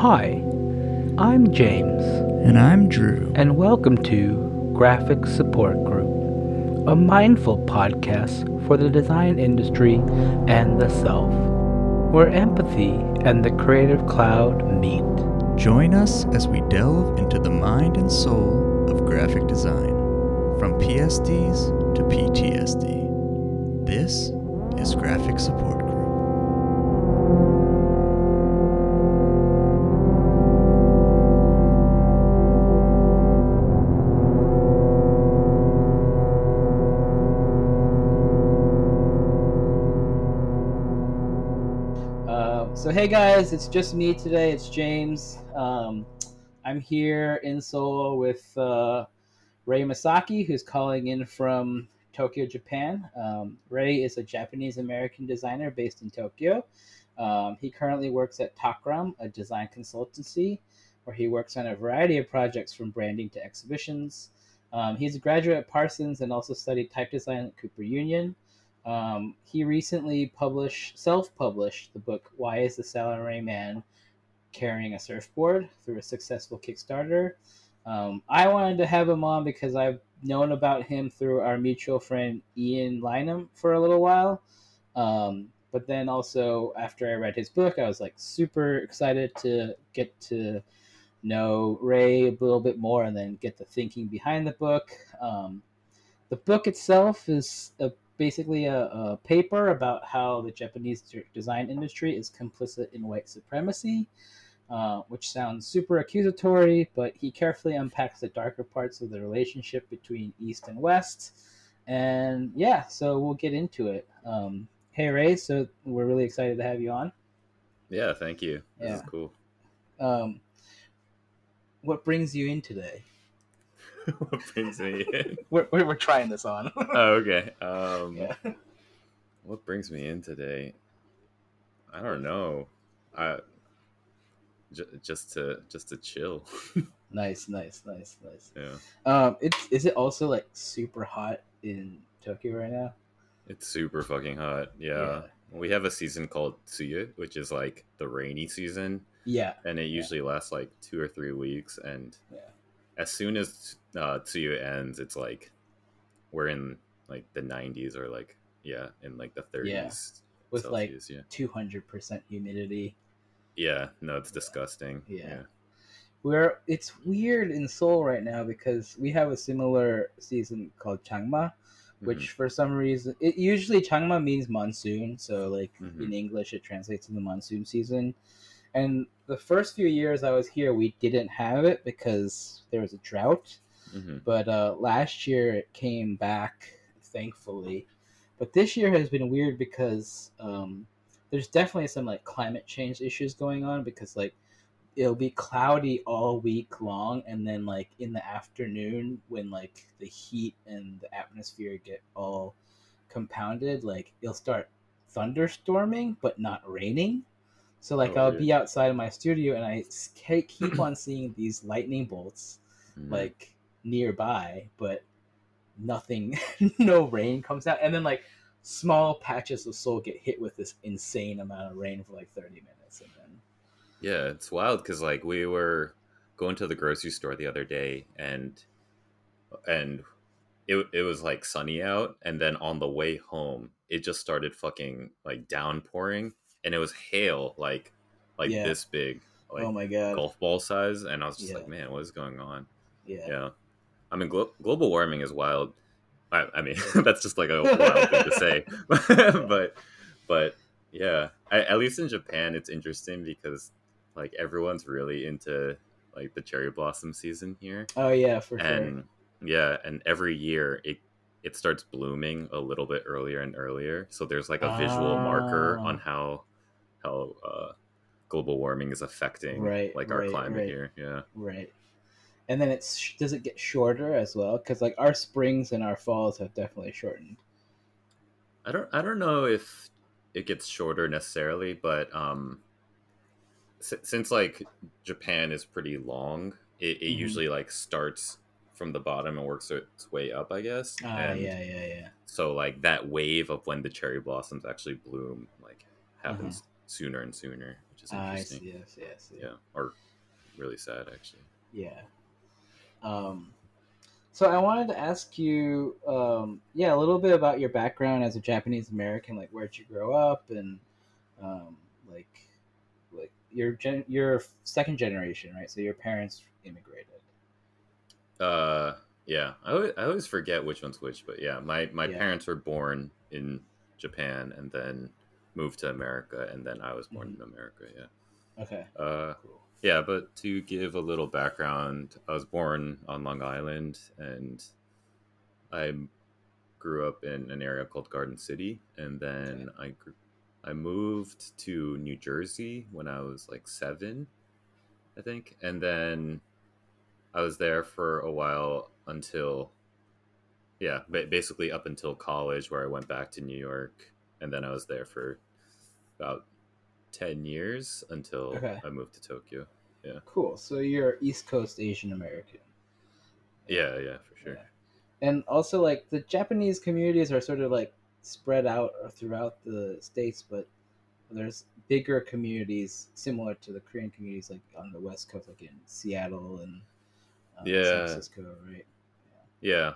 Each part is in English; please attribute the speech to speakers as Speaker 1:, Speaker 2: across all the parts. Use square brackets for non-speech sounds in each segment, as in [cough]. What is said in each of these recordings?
Speaker 1: Hi, I'm James,
Speaker 2: And I'm Drew.
Speaker 1: and welcome to Graphic Support Group, a mindful podcast for the design industry and the self, where empathy and the creative cloud meet.
Speaker 2: Join us as we delve into the mind and soul of graphic design, from PSDs to PTSD. This is Graphic Support
Speaker 1: so hey guys, it's just me today. It's James. Um, I'm here in Seoul with uh, Ray Masaki, who's calling in from Tokyo, Japan. Um, Ray is a Japanese American designer based in Tokyo. Um, he currently works at Takram, a design consultancy, where he works on a variety of projects from branding to exhibitions. Um, he's a graduate at Parsons and also studied type design at Cooper Union. Um, he recently published, self-published the book "Why Is the Salaryman Man Carrying a Surfboard" through a successful Kickstarter. Um, I wanted to have him on because I've known about him through our mutual friend Ian Lynam for a little while. Um, but then also after I read his book, I was like super excited to get to know Ray a little bit more and then get the thinking behind the book. Um, the book itself is a basically a, a, paper about how the Japanese design industry is complicit in white supremacy, uh, which sounds super accusatory, but he carefully unpacks the darker parts of the relationship between East and West. And yeah, so we'll get into it. Um, hey, Ray, so we're really excited to have you on.
Speaker 3: Yeah, thank you. This
Speaker 1: Yeah.
Speaker 3: is cool.
Speaker 1: Um, what brings you in today? [laughs]
Speaker 3: what brings me in? [laughs]
Speaker 1: We're, we're, trying this on. [laughs]
Speaker 3: Oh, okay. Um,
Speaker 1: yeah.
Speaker 3: What brings me in today? I don't know. I j- just to just to chill.
Speaker 1: Nice, nice, nice, nice.
Speaker 3: yeah,
Speaker 1: Um, it's is it also like super hot in Tokyo right now?
Speaker 3: it's super fucking hot. Yeah.
Speaker 1: Yeah.
Speaker 3: we have a season called Tsuyu, which is like the rainy season,
Speaker 1: Yeah,
Speaker 3: and it usually lasts like two or three weeks. And
Speaker 1: Yeah.
Speaker 3: As soon as uh, Tsuyu ends, it's like we're in like the 90s or like yeah, in like the 30s.
Speaker 1: Yeah. with like
Speaker 3: Celsius, yeah.
Speaker 1: two hundred percent humidity.
Speaker 3: Yeah, no, it's disgusting.
Speaker 1: Yeah. We're it's weird in Seoul right now because we have a similar season called Changma, which
Speaker 3: Mhm.
Speaker 1: for some reason it usually Changma means monsoon, so like in
Speaker 3: Mhm.
Speaker 1: English it translates to the monsoon season. And the first few years I was here, we didn't have it because there was a drought.
Speaker 3: Mhm.
Speaker 1: but uh, last year it came back thankfully but this year has been weird because um, there's definitely some like climate change issues going on because like it'll be cloudy all week long and then like in the afternoon when like the heat and the atmosphere get all compounded like it'll start thunderstorming but not raining so like
Speaker 3: Oh,
Speaker 1: i'll be outside of my studio and I keep on seeing these lightning bolts
Speaker 3: Mhm.
Speaker 1: like nearby, but nothing, [laughs] no rain comes out, and then like small patches of Seoul get hit with this insane amount of rain for like thirty minutes, and then
Speaker 3: Yeah, it's wild because like we were going to the grocery store the other day and and it it was like sunny out. And then on the way home it just started fucking like downpouring and it was hail like like
Speaker 1: Yeah.
Speaker 3: this big like
Speaker 1: oh my god,
Speaker 3: golf ball size and I was just
Speaker 1: Yeah.
Speaker 3: like man what is going on?
Speaker 1: Yeah,
Speaker 3: yeah. I mean glo- global warming is wild. I, I mean [laughs] that's just like a wild thing to say. [laughs] [laughs] But but yeah. I, at least in japan it's interesting because like everyone's really into like the cherry blossom season here.
Speaker 1: Oh yeah, for sure,
Speaker 3: and yeah and every year it it starts blooming a little bit earlier and earlier. So there's like a visual marker
Speaker 1: Ah.
Speaker 3: on how how uh global warming is affecting
Speaker 1: Right,
Speaker 3: like our
Speaker 1: right,
Speaker 3: climate
Speaker 1: right.
Speaker 3: here yeah
Speaker 1: right. And then it's does it get shorter as well? Because like our springs and our falls have definitely shortened.
Speaker 3: I don't I don't know if it gets shorter necessarily, but um s- since like Japan is pretty long, it, it
Speaker 1: Mhm.
Speaker 3: usually like starts from the bottom and works its way up, I guess.
Speaker 1: Ah, yeah, yeah, yeah.
Speaker 3: so like that wave of when the cherry blossoms actually bloom like happens sooner and sooner, which is
Speaker 1: I
Speaker 3: interesting.
Speaker 1: see. Yes, yes,
Speaker 3: Yeah, or really sad actually.
Speaker 1: Yeah. Um, so I wanted to ask you, um, yeah, a little bit about your background as a Japanese American. Like, where'd you grow up, and um, like, like your gen- your second generation, right? So your parents immigrated.
Speaker 3: Uh, yeah, I always, I always forget which one's which, but yeah, my my
Speaker 1: Yeah.
Speaker 3: parents were born in Japan and then moved to America, and then I was born
Speaker 1: Mm-hmm.
Speaker 3: in America. Yeah.
Speaker 1: Okay.
Speaker 3: Uh,
Speaker 1: Cool.
Speaker 3: yeah, but to give a little background, I was born on Long Island, and I grew up in an area called Garden City, and then I grew, I moved to New Jersey when I was like seven, I think, and then I was there for a while until, yeah, ba- basically up until college, where I went back to New York, and then I was there for about ten years until
Speaker 1: Okay.
Speaker 3: I moved to Tokyo. Yeah.
Speaker 1: Cool. So you're East Coast Asian American.
Speaker 3: Yeah, yeah, for sure.
Speaker 1: Yeah. And also, like the Japanese communities are sort of like spread out throughout the states, but there's bigger communities similar to the Korean communities, like on the West Coast, like in Seattle and um,
Speaker 3: Yeah.
Speaker 1: San Francisco, right?
Speaker 3: Yeah,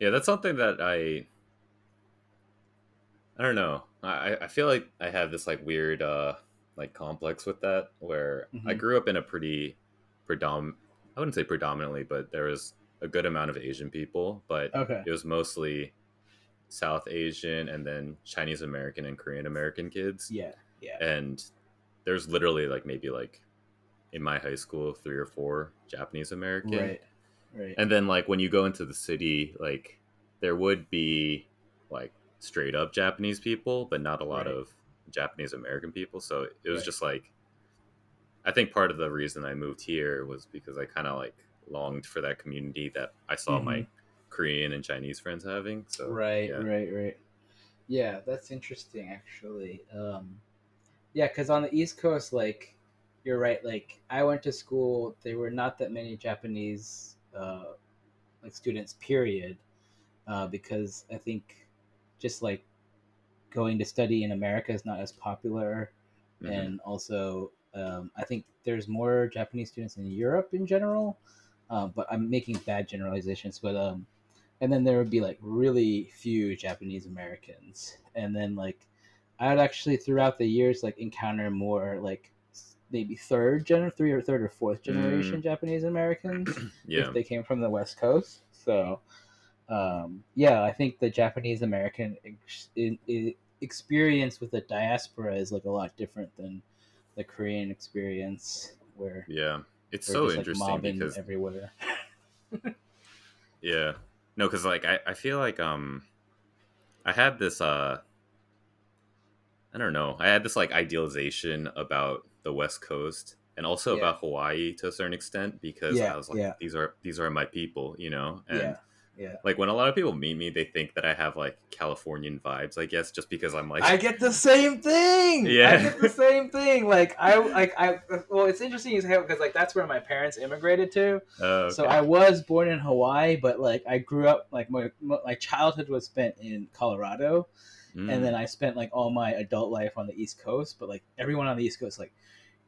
Speaker 3: yeah, that's something that I. I don't know. I I feel like I have this like weird uh like complex with that where I
Speaker 1: Mhm.
Speaker 3: grew up in a pretty predom I wouldn't say predominantly, but there was a good amount of Asian people, but
Speaker 1: Okay.
Speaker 3: it was mostly South Asian and then Chinese American and Korean American kids.
Speaker 1: Yeah, yeah,
Speaker 3: And there's literally like maybe like in my high school three or four Japanese American.
Speaker 1: right, right.
Speaker 3: And then like when you go into the city, like there would be like straight up Japanese people, but not a lot
Speaker 1: Right.
Speaker 3: of Japanese American people. So it was
Speaker 1: Right.
Speaker 3: just like I think part of the reason I moved here was because I kind of like longed for that community that I saw my Korean and Chinese friends having. So
Speaker 1: Mm-hmm. right,
Speaker 3: yeah.
Speaker 1: right, right. Yeah, that's interesting, actually. Um, yeah, because on the East Coast, like you're right. Like I went to school, there were not that many Japanese uh, like students. Period. Uh, because I think just like going to study in America is not as popular,
Speaker 3: Mhm.
Speaker 1: and also um, I think there's more Japanese students in Europe in general. Um, but I'm making bad generalizations. But um, and then there would be like really few Japanese Americans, and then like I would actually throughout the years like encounter more like maybe third gen, three or third or fourth generation Japanese Americans [clears throat]
Speaker 3: yeah.
Speaker 1: if they came from the West Coast. So, um, yeah, I think the Japanese American ex- experience with the diaspora is like a lot different than the Korean experience, where
Speaker 3: Yeah. It's so
Speaker 1: just,
Speaker 3: interesting
Speaker 1: mobbing
Speaker 3: because
Speaker 1: everywhere. [laughs]
Speaker 3: Yeah. No, because like I, I feel like um I had this uh I don't know. I had this like idealization about the West Coast and also
Speaker 1: Yeah.
Speaker 3: about Hawaii to a certain extent because
Speaker 1: Yeah,
Speaker 3: I was like,
Speaker 1: yeah.
Speaker 3: these are these are my people, you know? And
Speaker 1: yeah,
Speaker 3: like when a lot of people meet me, they think that I have like Californian vibes, I guess, just because I'm like
Speaker 1: I get the same thing.
Speaker 3: Yeah.
Speaker 1: I get the same thing. Like I like I well, it's interesting as hell because like that's where my parents immigrated to.
Speaker 3: Oh,
Speaker 1: So. I was born in Hawaii, but like I grew up like my my childhood was spent in Colorado,
Speaker 3: Mm.
Speaker 1: and then I spent like all my adult life on the East Coast. But like everyone on the East Coast, like,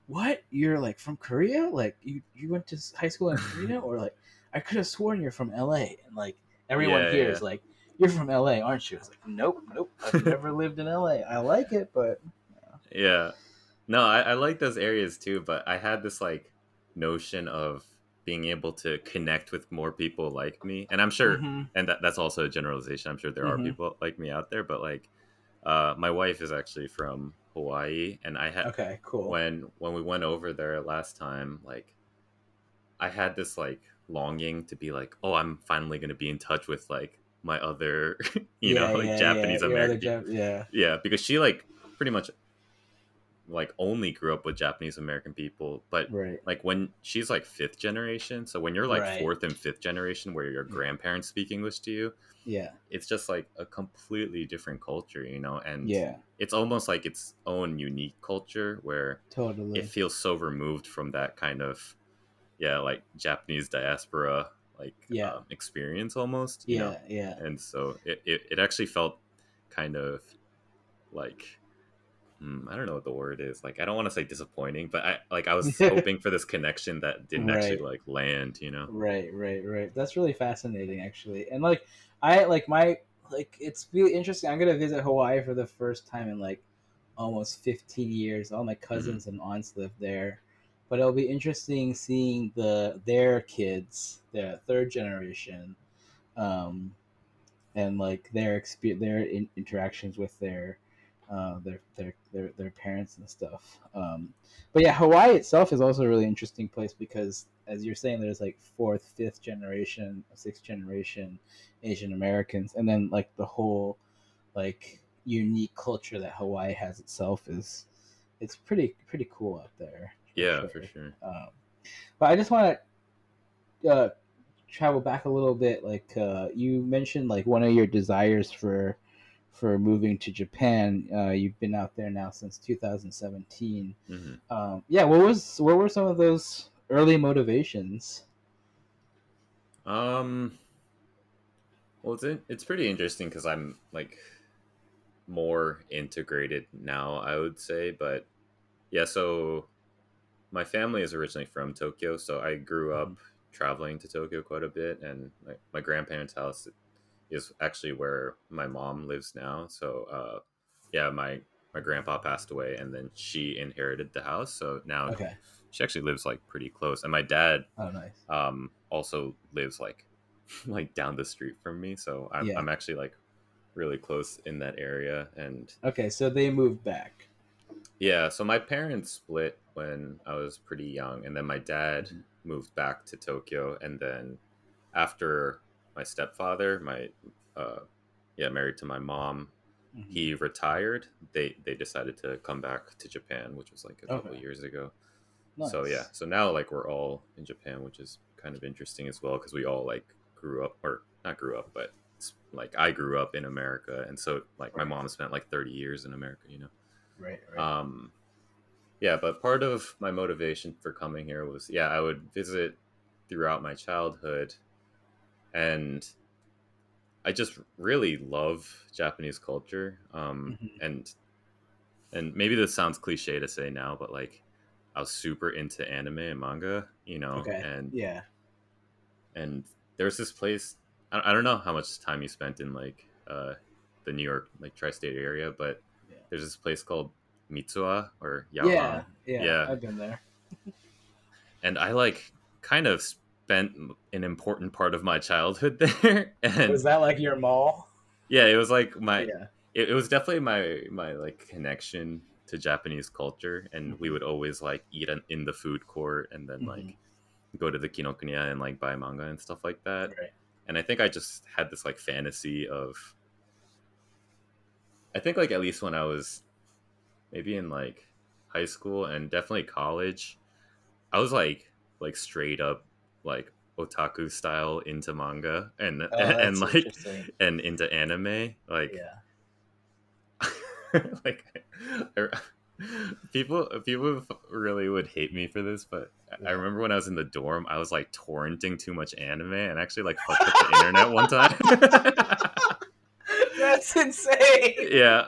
Speaker 1: what? You're like from Korea? Like you you went to high school in Korea, [laughs] or like I could have sworn you're from L.A. And like everyone
Speaker 3: Yeah,
Speaker 1: here
Speaker 3: yeah.
Speaker 1: is like, you're from L.A., aren't you? I was like, nope, nope. I've [laughs] never lived in L.A. I like it, but
Speaker 3: Yeah. No, I, I like those areas too, but I had this like notion of being able to connect with more people like me. And I'm sure
Speaker 1: Mhm.
Speaker 3: and that, that's also a generalization. I'm sure there are
Speaker 1: Mhm.
Speaker 3: people like me out there, but like uh my wife is actually from Hawaii and I had
Speaker 1: okay, cool.
Speaker 3: when when we went over there last time, like I had this like longing to be like, oh, I'm finally gonna be in touch with like my other, [laughs] you
Speaker 1: Yeah,
Speaker 3: know, like
Speaker 1: yeah, yeah,
Speaker 3: Japanese
Speaker 1: other
Speaker 3: American.
Speaker 1: Jap- yeah,
Speaker 3: yeah, because she like pretty much like only grew up with Japanese American people, but
Speaker 1: right.
Speaker 3: like when she's like fifth generation, so when you're like
Speaker 1: Right.
Speaker 3: fourth and fifth generation where your mm-hmm. grandparents speak English to you,
Speaker 1: Yeah,
Speaker 3: it's just like a completely different culture, you know, and
Speaker 1: yeah,
Speaker 3: it's almost like its own unique culture where
Speaker 1: totally.
Speaker 3: it feels so removed from that kind of yeah like japanese diaspora like
Speaker 1: Yeah.
Speaker 3: um, experience almost you
Speaker 1: yeah,
Speaker 3: know?
Speaker 1: yeah.
Speaker 3: and so it, it, it actually felt kind of like hmm, I don't know what the word is. Like I don't want to say disappointing, but I like I was [laughs] hoping for this connection that didn't actually like land. You know?
Speaker 1: Right, right, right. That's really fascinating, actually. And like, I like my like it's really interesting. I'm gonna visit Hawaii for the first time in like almost 15 years. All my cousins and aunts live there, but it'll be interesting seeing the their kids, the third generation, um, and like their their in- interactions with their uh, their, their their their parents and stuff. Um, but yeah, Hawaii itself is also a really interesting place because, as you're saying, there's like fourth, fifth generation, sixth generation Asian Americans, and then like the whole like unique culture that Hawaii has itself is it's pretty pretty cool out there.
Speaker 3: Yeah, for sure.
Speaker 1: Um, but I just want to uh, travel back a little bit. Like uh, you mentioned, like one of your desires for for moving to Japan. Uh, you've been out there now since 2017.
Speaker 3: hmm
Speaker 1: Um, yeah, what was what were some of those early motivations?
Speaker 3: Um. Well, it's in- it's pretty interesting because I'm like more integrated now, I would say. But yeah, so my family is originally from Tokyo, so I grew up traveling to Tokyo quite a bit, and my, my grandparents' house is actually where my mom lives now. So uh, yeah, my my grandpa passed away, and then she inherited the house, so now
Speaker 1: Okay.
Speaker 3: she actually lives like pretty close, and my dad
Speaker 1: Oh, nice.
Speaker 3: um, also lives like [laughs] like down the street from me, so I'm,
Speaker 1: Yeah.
Speaker 3: I'm actually like really close in that area. And
Speaker 1: Okay, so they moved back.
Speaker 3: Yeah, so my parents split when I was pretty young, and then my dad
Speaker 1: Mhm.
Speaker 3: moved back to Tokyo, and then after my stepfather, my uh, yeah, married to my mom,
Speaker 1: Mhm.
Speaker 3: he retired. They they decided to come back to Japan, which was like a couple
Speaker 1: Okay.
Speaker 3: years ago.
Speaker 1: Nice.
Speaker 3: So yeah, so now like we're all in Japan, which is kind of interesting as well because we all like grew up or not grew up, but like I grew up in America, and so like my mom spent like thirty years in America, you know.
Speaker 1: Right, right.
Speaker 3: Um, yeah, but part of my motivation for coming here was yeah, I would visit throughout my childhood, and I just really love Japanese culture. Um,
Speaker 1: Mhm.
Speaker 3: and and maybe this sounds cliche to say now, but like I was super into anime and manga, you know,
Speaker 1: okay.
Speaker 3: and
Speaker 1: yeah.
Speaker 3: and there's this place. I, I don't know how much time you spent in like uh, the New York like tri-state area, but. There's this place called Mitsuwa or
Speaker 1: Yeah, yeah,
Speaker 3: Yeah.
Speaker 1: I've been there. [laughs]
Speaker 3: and I like kind of spent an important part of my childhood [laughs] there. And
Speaker 1: Was that like your mall?
Speaker 3: yeah, it was like my
Speaker 1: yeah.
Speaker 3: it, it was definitely my my like connection to Japanese culture, and we
Speaker 1: Mhm.
Speaker 3: would always like eat in, in the food court, and then
Speaker 1: Mhm.
Speaker 3: like go to the Kinokuniya and like buy manga and stuff like that.
Speaker 1: Right.
Speaker 3: And I think I just had this like fantasy of. I think like at least when I was, maybe in like high school and definitely college, I was like like straight up like otaku style into manga and
Speaker 1: Oh, [laughs]
Speaker 3: and, like and into anime like
Speaker 1: yeah. [laughs]
Speaker 3: like people people really would hate me for this but I-
Speaker 1: Yeah.
Speaker 3: i remember when i was in the dorm i was like torrenting too much anime and actually like fucked up the internet one time [laughs]
Speaker 1: That's insane.
Speaker 3: yeah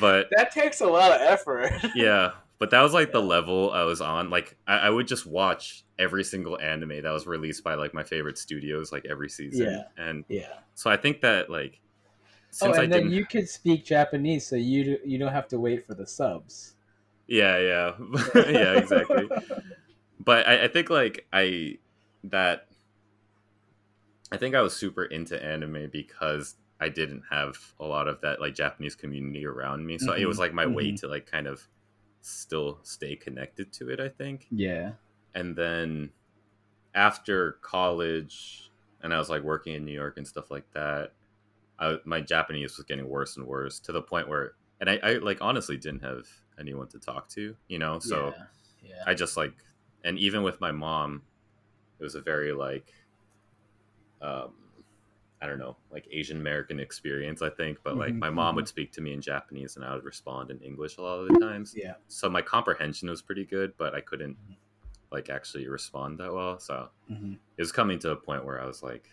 Speaker 3: but
Speaker 1: That takes a lot of effort.
Speaker 3: yeah but that was like the level i was on like I, I would just watch every single anime that was released by like my favorite studios like every season
Speaker 1: Yeah.
Speaker 3: and
Speaker 1: Yeah.
Speaker 3: so i think that like
Speaker 1: Oh,
Speaker 3: since
Speaker 1: and
Speaker 3: i
Speaker 1: then
Speaker 3: didn't
Speaker 1: you could speak Japanese, so you you don't have to wait for the subs.
Speaker 3: yeah yeah [laughs] [laughs] yeah exactly but I, I think like I that I think I was super into anime because I didn't have a lot of that like Japanese community around me. So it was
Speaker 1: Mhm,
Speaker 3: like my way
Speaker 1: mhm.
Speaker 3: to like kind of still stay connected to it, I think.
Speaker 1: Yeah.
Speaker 3: And then after college and I was like working in New York and stuff like that, I, my Japanese was getting worse and worse to the point where and I, I like honestly didn't have anyone to talk to, you know? So
Speaker 1: yeah. yeah.
Speaker 3: I just like, and even with my mom, it was a very like, um, I don't know, like Asian American experience, I think. But like,
Speaker 1: Mhm,
Speaker 3: my mom would speak to me in Japanese, and I would respond in English a lot of the times.
Speaker 1: yeah.
Speaker 3: So my comprehension was pretty good, but I couldn't
Speaker 1: Mhm.
Speaker 3: like actually respond that well. So
Speaker 1: hmm
Speaker 3: it was coming to a point where I was like,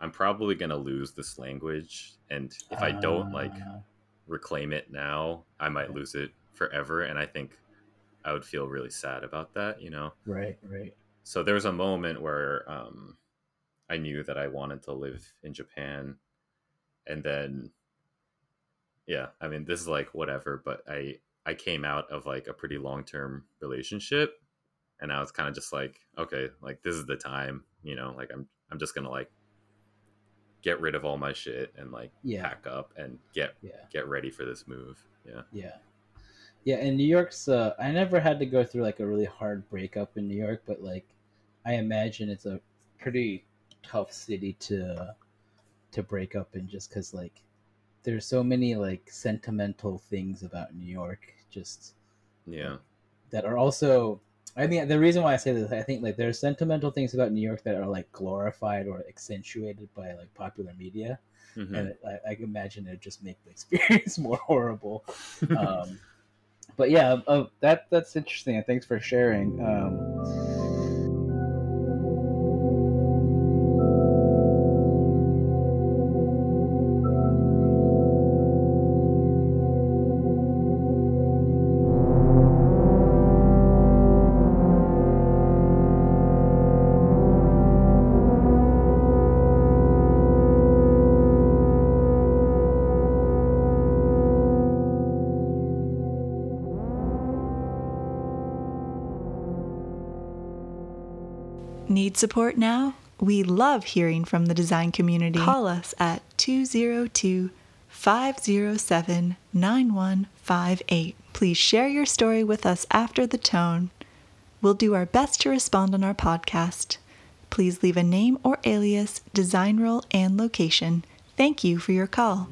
Speaker 3: I'm probably gonna lose this language, and if I don't like
Speaker 1: Ah,
Speaker 3: reclaim it now, I might lose it forever and I think I would feel really sad about that, you know.
Speaker 1: Right, right.
Speaker 3: So there was a moment where um I knew that I wanted to live in Japan and then yeah, I mean this is like whatever, but I I came out of like a pretty long-term relationship and I was kind of just like, okay, like this is the time, you know, like I'm I'm just going to like get rid of all my shit and like
Speaker 1: Yeah.
Speaker 3: pack up and get
Speaker 1: Yeah.
Speaker 3: get ready for this move. Yeah.
Speaker 1: Yeah. Yeah, and New York's uh I never had to go through like a really hard breakup in New York, but like I imagine it's a pretty tough city to to break up in just cuz like there's so many like sentimental things about New York just
Speaker 3: Yeah.
Speaker 1: that are also I mean the reason why I say this I think like there's sentimental things about New York that are like glorified or accentuated by like popular media
Speaker 3: Mhm.
Speaker 1: and it, I, I can imagine it just make the [laughs] experience more horrible [laughs] um, but yeah, uh, that that's interesting. and Thanks for sharing. Um,
Speaker 4: Need support now? We love hearing from the design community. Call us at 202 507 9158. Please share your story with us after the tone. We'll do our best to respond on our podcast. Please leave a name or alias, design role, and location. Thank you for your call.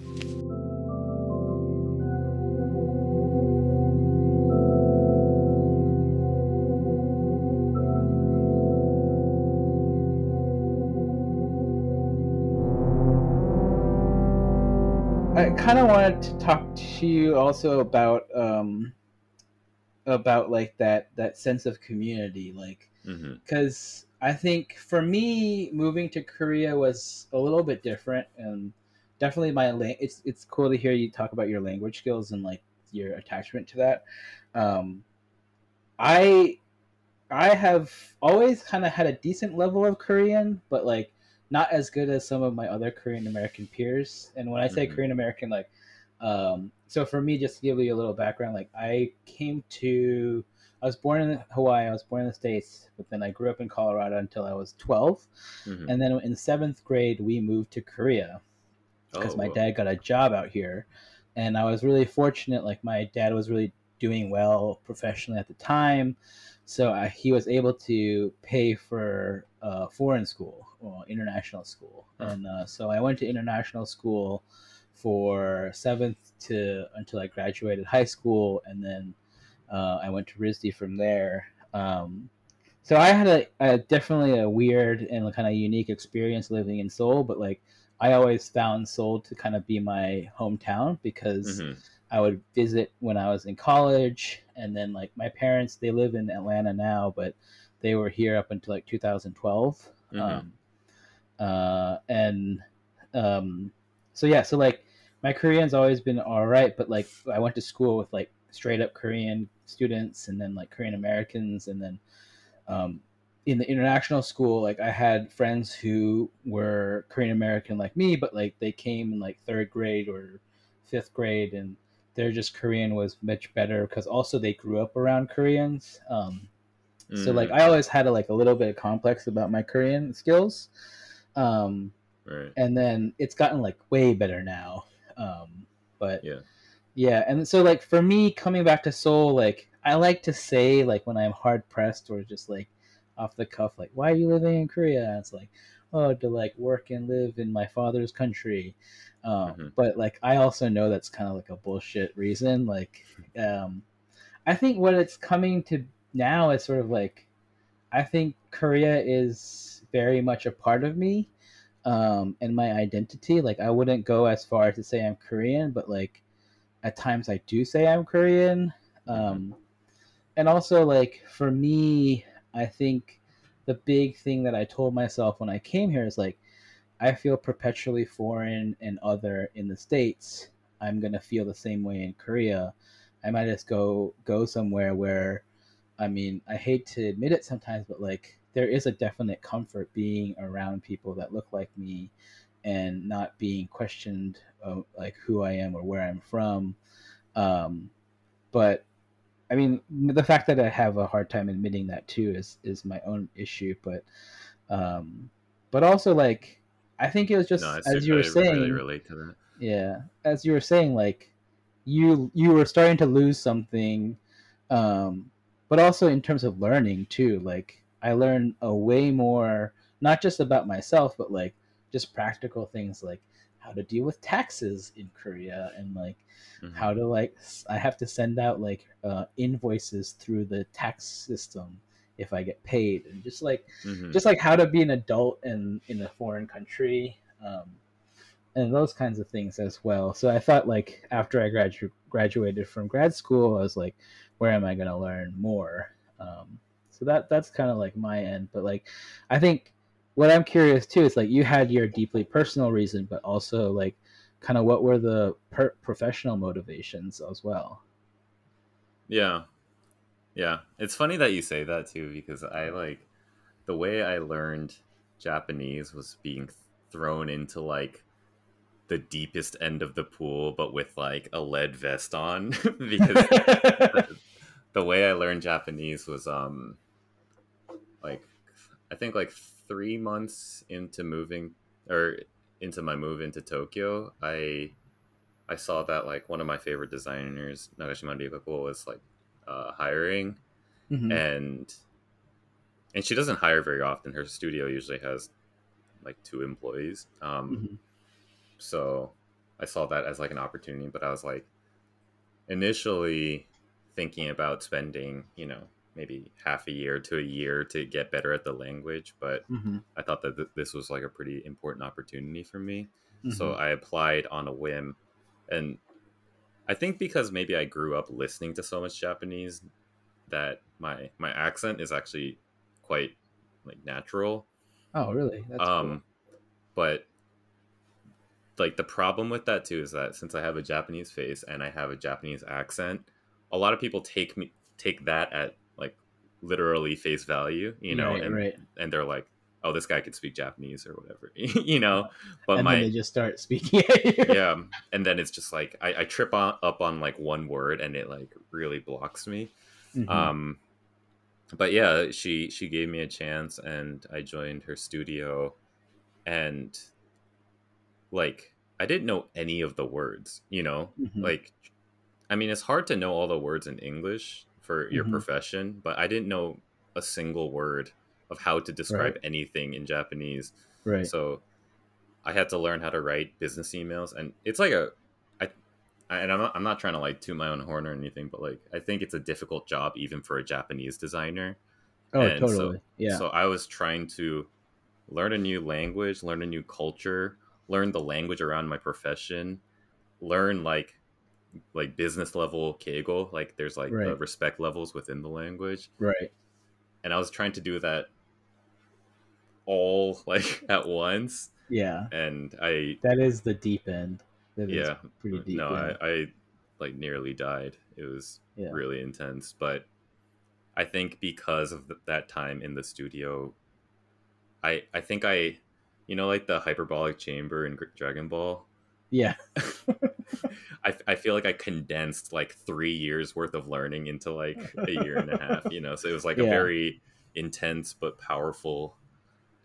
Speaker 1: Kind of wanted to talk to you also about um, about like that that sense of community, like because I think for me moving to Korea was a little bit different, and definitely my la- it's it's cool to hear you talk about your language skills and like your attachment to that. Um, I I have always kind of had a decent level of Korean, but like not as good as some of my other Korean American peers. And when I say
Speaker 3: Mhm.
Speaker 1: Korean American, like, um, so for me, just to give you a little background, like I came to, I was born in Hawaii, I was born in the States, but then I grew up in Colorado until I was 12.
Speaker 3: hmm
Speaker 1: And then in seventh grade, we moved to Korea because
Speaker 3: Oh,
Speaker 1: my
Speaker 3: whoa.
Speaker 1: dad got a job out here and i was really fortunate like my dad was really doing well professionally at the time so I, he was able to pay for uh, foreign school or international school. And uh, so i went to international school for seventh to until i graduated high school and then uh, i went to risd from there. Um, so i had a, a definitely a weird and kind of unique experience living in seoul but like I always found Seoul to kind of be my hometown because
Speaker 3: Mhm.
Speaker 1: I would visit when I was in college, and then like my parents, they live in Atlanta now, but they were here up until like 2012,
Speaker 3: Mhm.
Speaker 1: um, uh, and um, so yeah, so like my Korean's always been all right, but like I went to school with like straight up Korean students, and then like Korean Americans, and then um, in the international school, like I had friends who were Korean American like me, but like they came in like third grade or fifth grade, and their just Korean was much better because also they grew up around Koreans. Um, So like
Speaker 3: Mm,
Speaker 1: I always had a, like a little bit of complex about my Korean skills, um,
Speaker 3: right.
Speaker 1: and then it's gotten like way better now. Um, but
Speaker 3: Yeah.
Speaker 1: yeah, and so like for me coming back to Seoul, like I like to say like when I'm hard pressed or just like off the cuff, like why are you living in Korea? And it's like oh to like work and live in my father's country. Um,
Speaker 3: Mhm.
Speaker 1: But like I also know that's kind of like a bullshit reason. Like um, I think what it's coming to now it's sort of like I think Korea is very much a part of me um, and my identity. Like I wouldn't go as far as to say I'm Korean, but like at times I do say I'm Korean. Um, and also like for me, I think the big thing that I told myself when I came here is like I feel perpetually foreign and other in the states. I'm gonna feel the same way in Korea. I might just go go somewhere where, I mean, I hate to admit it sometimes, but like there is a definite comfort being around people that look like me, and not being questioned uh, like who I am or where I'm from. Um, but I mean, the fact that I have a hard time admitting that too is is my own issue. But um, but also like I think it was just
Speaker 3: No,
Speaker 1: as you were saying.
Speaker 3: really relate to that.
Speaker 1: Yeah, as you were saying, like you you were starting to lose something, um, but also in terms of learning too. Like I learn a way more, not just about myself, but like just practical things like how to deal with taxes in Korea and like
Speaker 3: Mhm.
Speaker 1: how to like i have to send out like uh, invoices through the tax system if I get paid and just like
Speaker 3: Mhm.
Speaker 1: just like how to be an adult in in a foreign country um, and those kinds of things as well so i thought like after i gradu- graduated from grad school i was like where am i going to learn more um, so that that's kind of like my end but like i think what i'm curious too is like you had your deeply personal reason but also like kind of what were the per- professional motivations as well
Speaker 3: Yeah. Yeah. It's funny that you say that too because I like the way I learned Japanese was being thrown into like the deepest end of the pool but with like a lead vest on [laughs] because [laughs] the way I learned Japanese was um like I think like 3 months into moving or into my move into Tokyo, I I saw that like one of my favorite designers, Nagashima Rikako, was like uh, hiring,
Speaker 1: Mhm.
Speaker 3: and and she doesn't hire very often. Her studio usually has like two employees. Um,
Speaker 1: Mhm.
Speaker 3: so I saw that as like an opportunity, but I was like initially thinking about spending, you know, maybe half a year to a year to get better at the language, but
Speaker 1: Mhm.
Speaker 3: I thought that th- this was like a pretty important opportunity for me. So
Speaker 1: Mhm.
Speaker 3: I applied on a whim. And I think because maybe I grew up listening to so much Japanese that my my accent is actually quite like natural.
Speaker 1: oh really that's
Speaker 3: um but like the problem with that too is that since I have a Japanese face and I have a Japanese accent, a lot of people take me take that at like literally face value, you know,
Speaker 1: right,
Speaker 3: and
Speaker 1: right.
Speaker 3: and they're like, "Oh, this guy could speak Japanese or whatever," [laughs] you know. But
Speaker 1: and
Speaker 3: my
Speaker 1: then they just start speaking [laughs]
Speaker 3: yeah, and then it's just like I, I trip on, up on like one word and it like really blocks me.
Speaker 1: Mhm.
Speaker 3: Um, but yeah, she she gave me a chance and I joined her studio, and like I didn't know any of the words, you know,
Speaker 1: Mhm.
Speaker 3: like I mean it's hard to know all the words in English for your
Speaker 1: Mhm.
Speaker 3: profession, but I didn't know a single word of how to describe anything in Japanese.
Speaker 1: right
Speaker 3: So I had to learn how to write business emails, and it's like a, I, I- and I'm not, I'm not trying to like toot my own horn or anything, but like I think it's a difficult job even for a Japanese designer.
Speaker 1: oh
Speaker 3: and so-
Speaker 1: totally yeah
Speaker 3: So I was trying to learn a new language, learn a new culture, learn the language around my profession, learn like like business level keigo, like there's like the respect levels within the language,
Speaker 1: right.
Speaker 3: And I was trying to do that all [laughs] like at once,
Speaker 1: yeah.
Speaker 3: And I
Speaker 1: that is the deep end. That is
Speaker 3: yeah.
Speaker 1: pretty deep
Speaker 3: no. I, I like nearly died. It was
Speaker 1: Yeah.
Speaker 3: really intense. But i think because of that time in the studio i i think i you know like the hyperbolic chamber in dragon ball?
Speaker 1: Yeah [laughs]
Speaker 3: I, I feel like i condensed like three years worth of learning into like a year and a half you know so it was like a very intense but powerful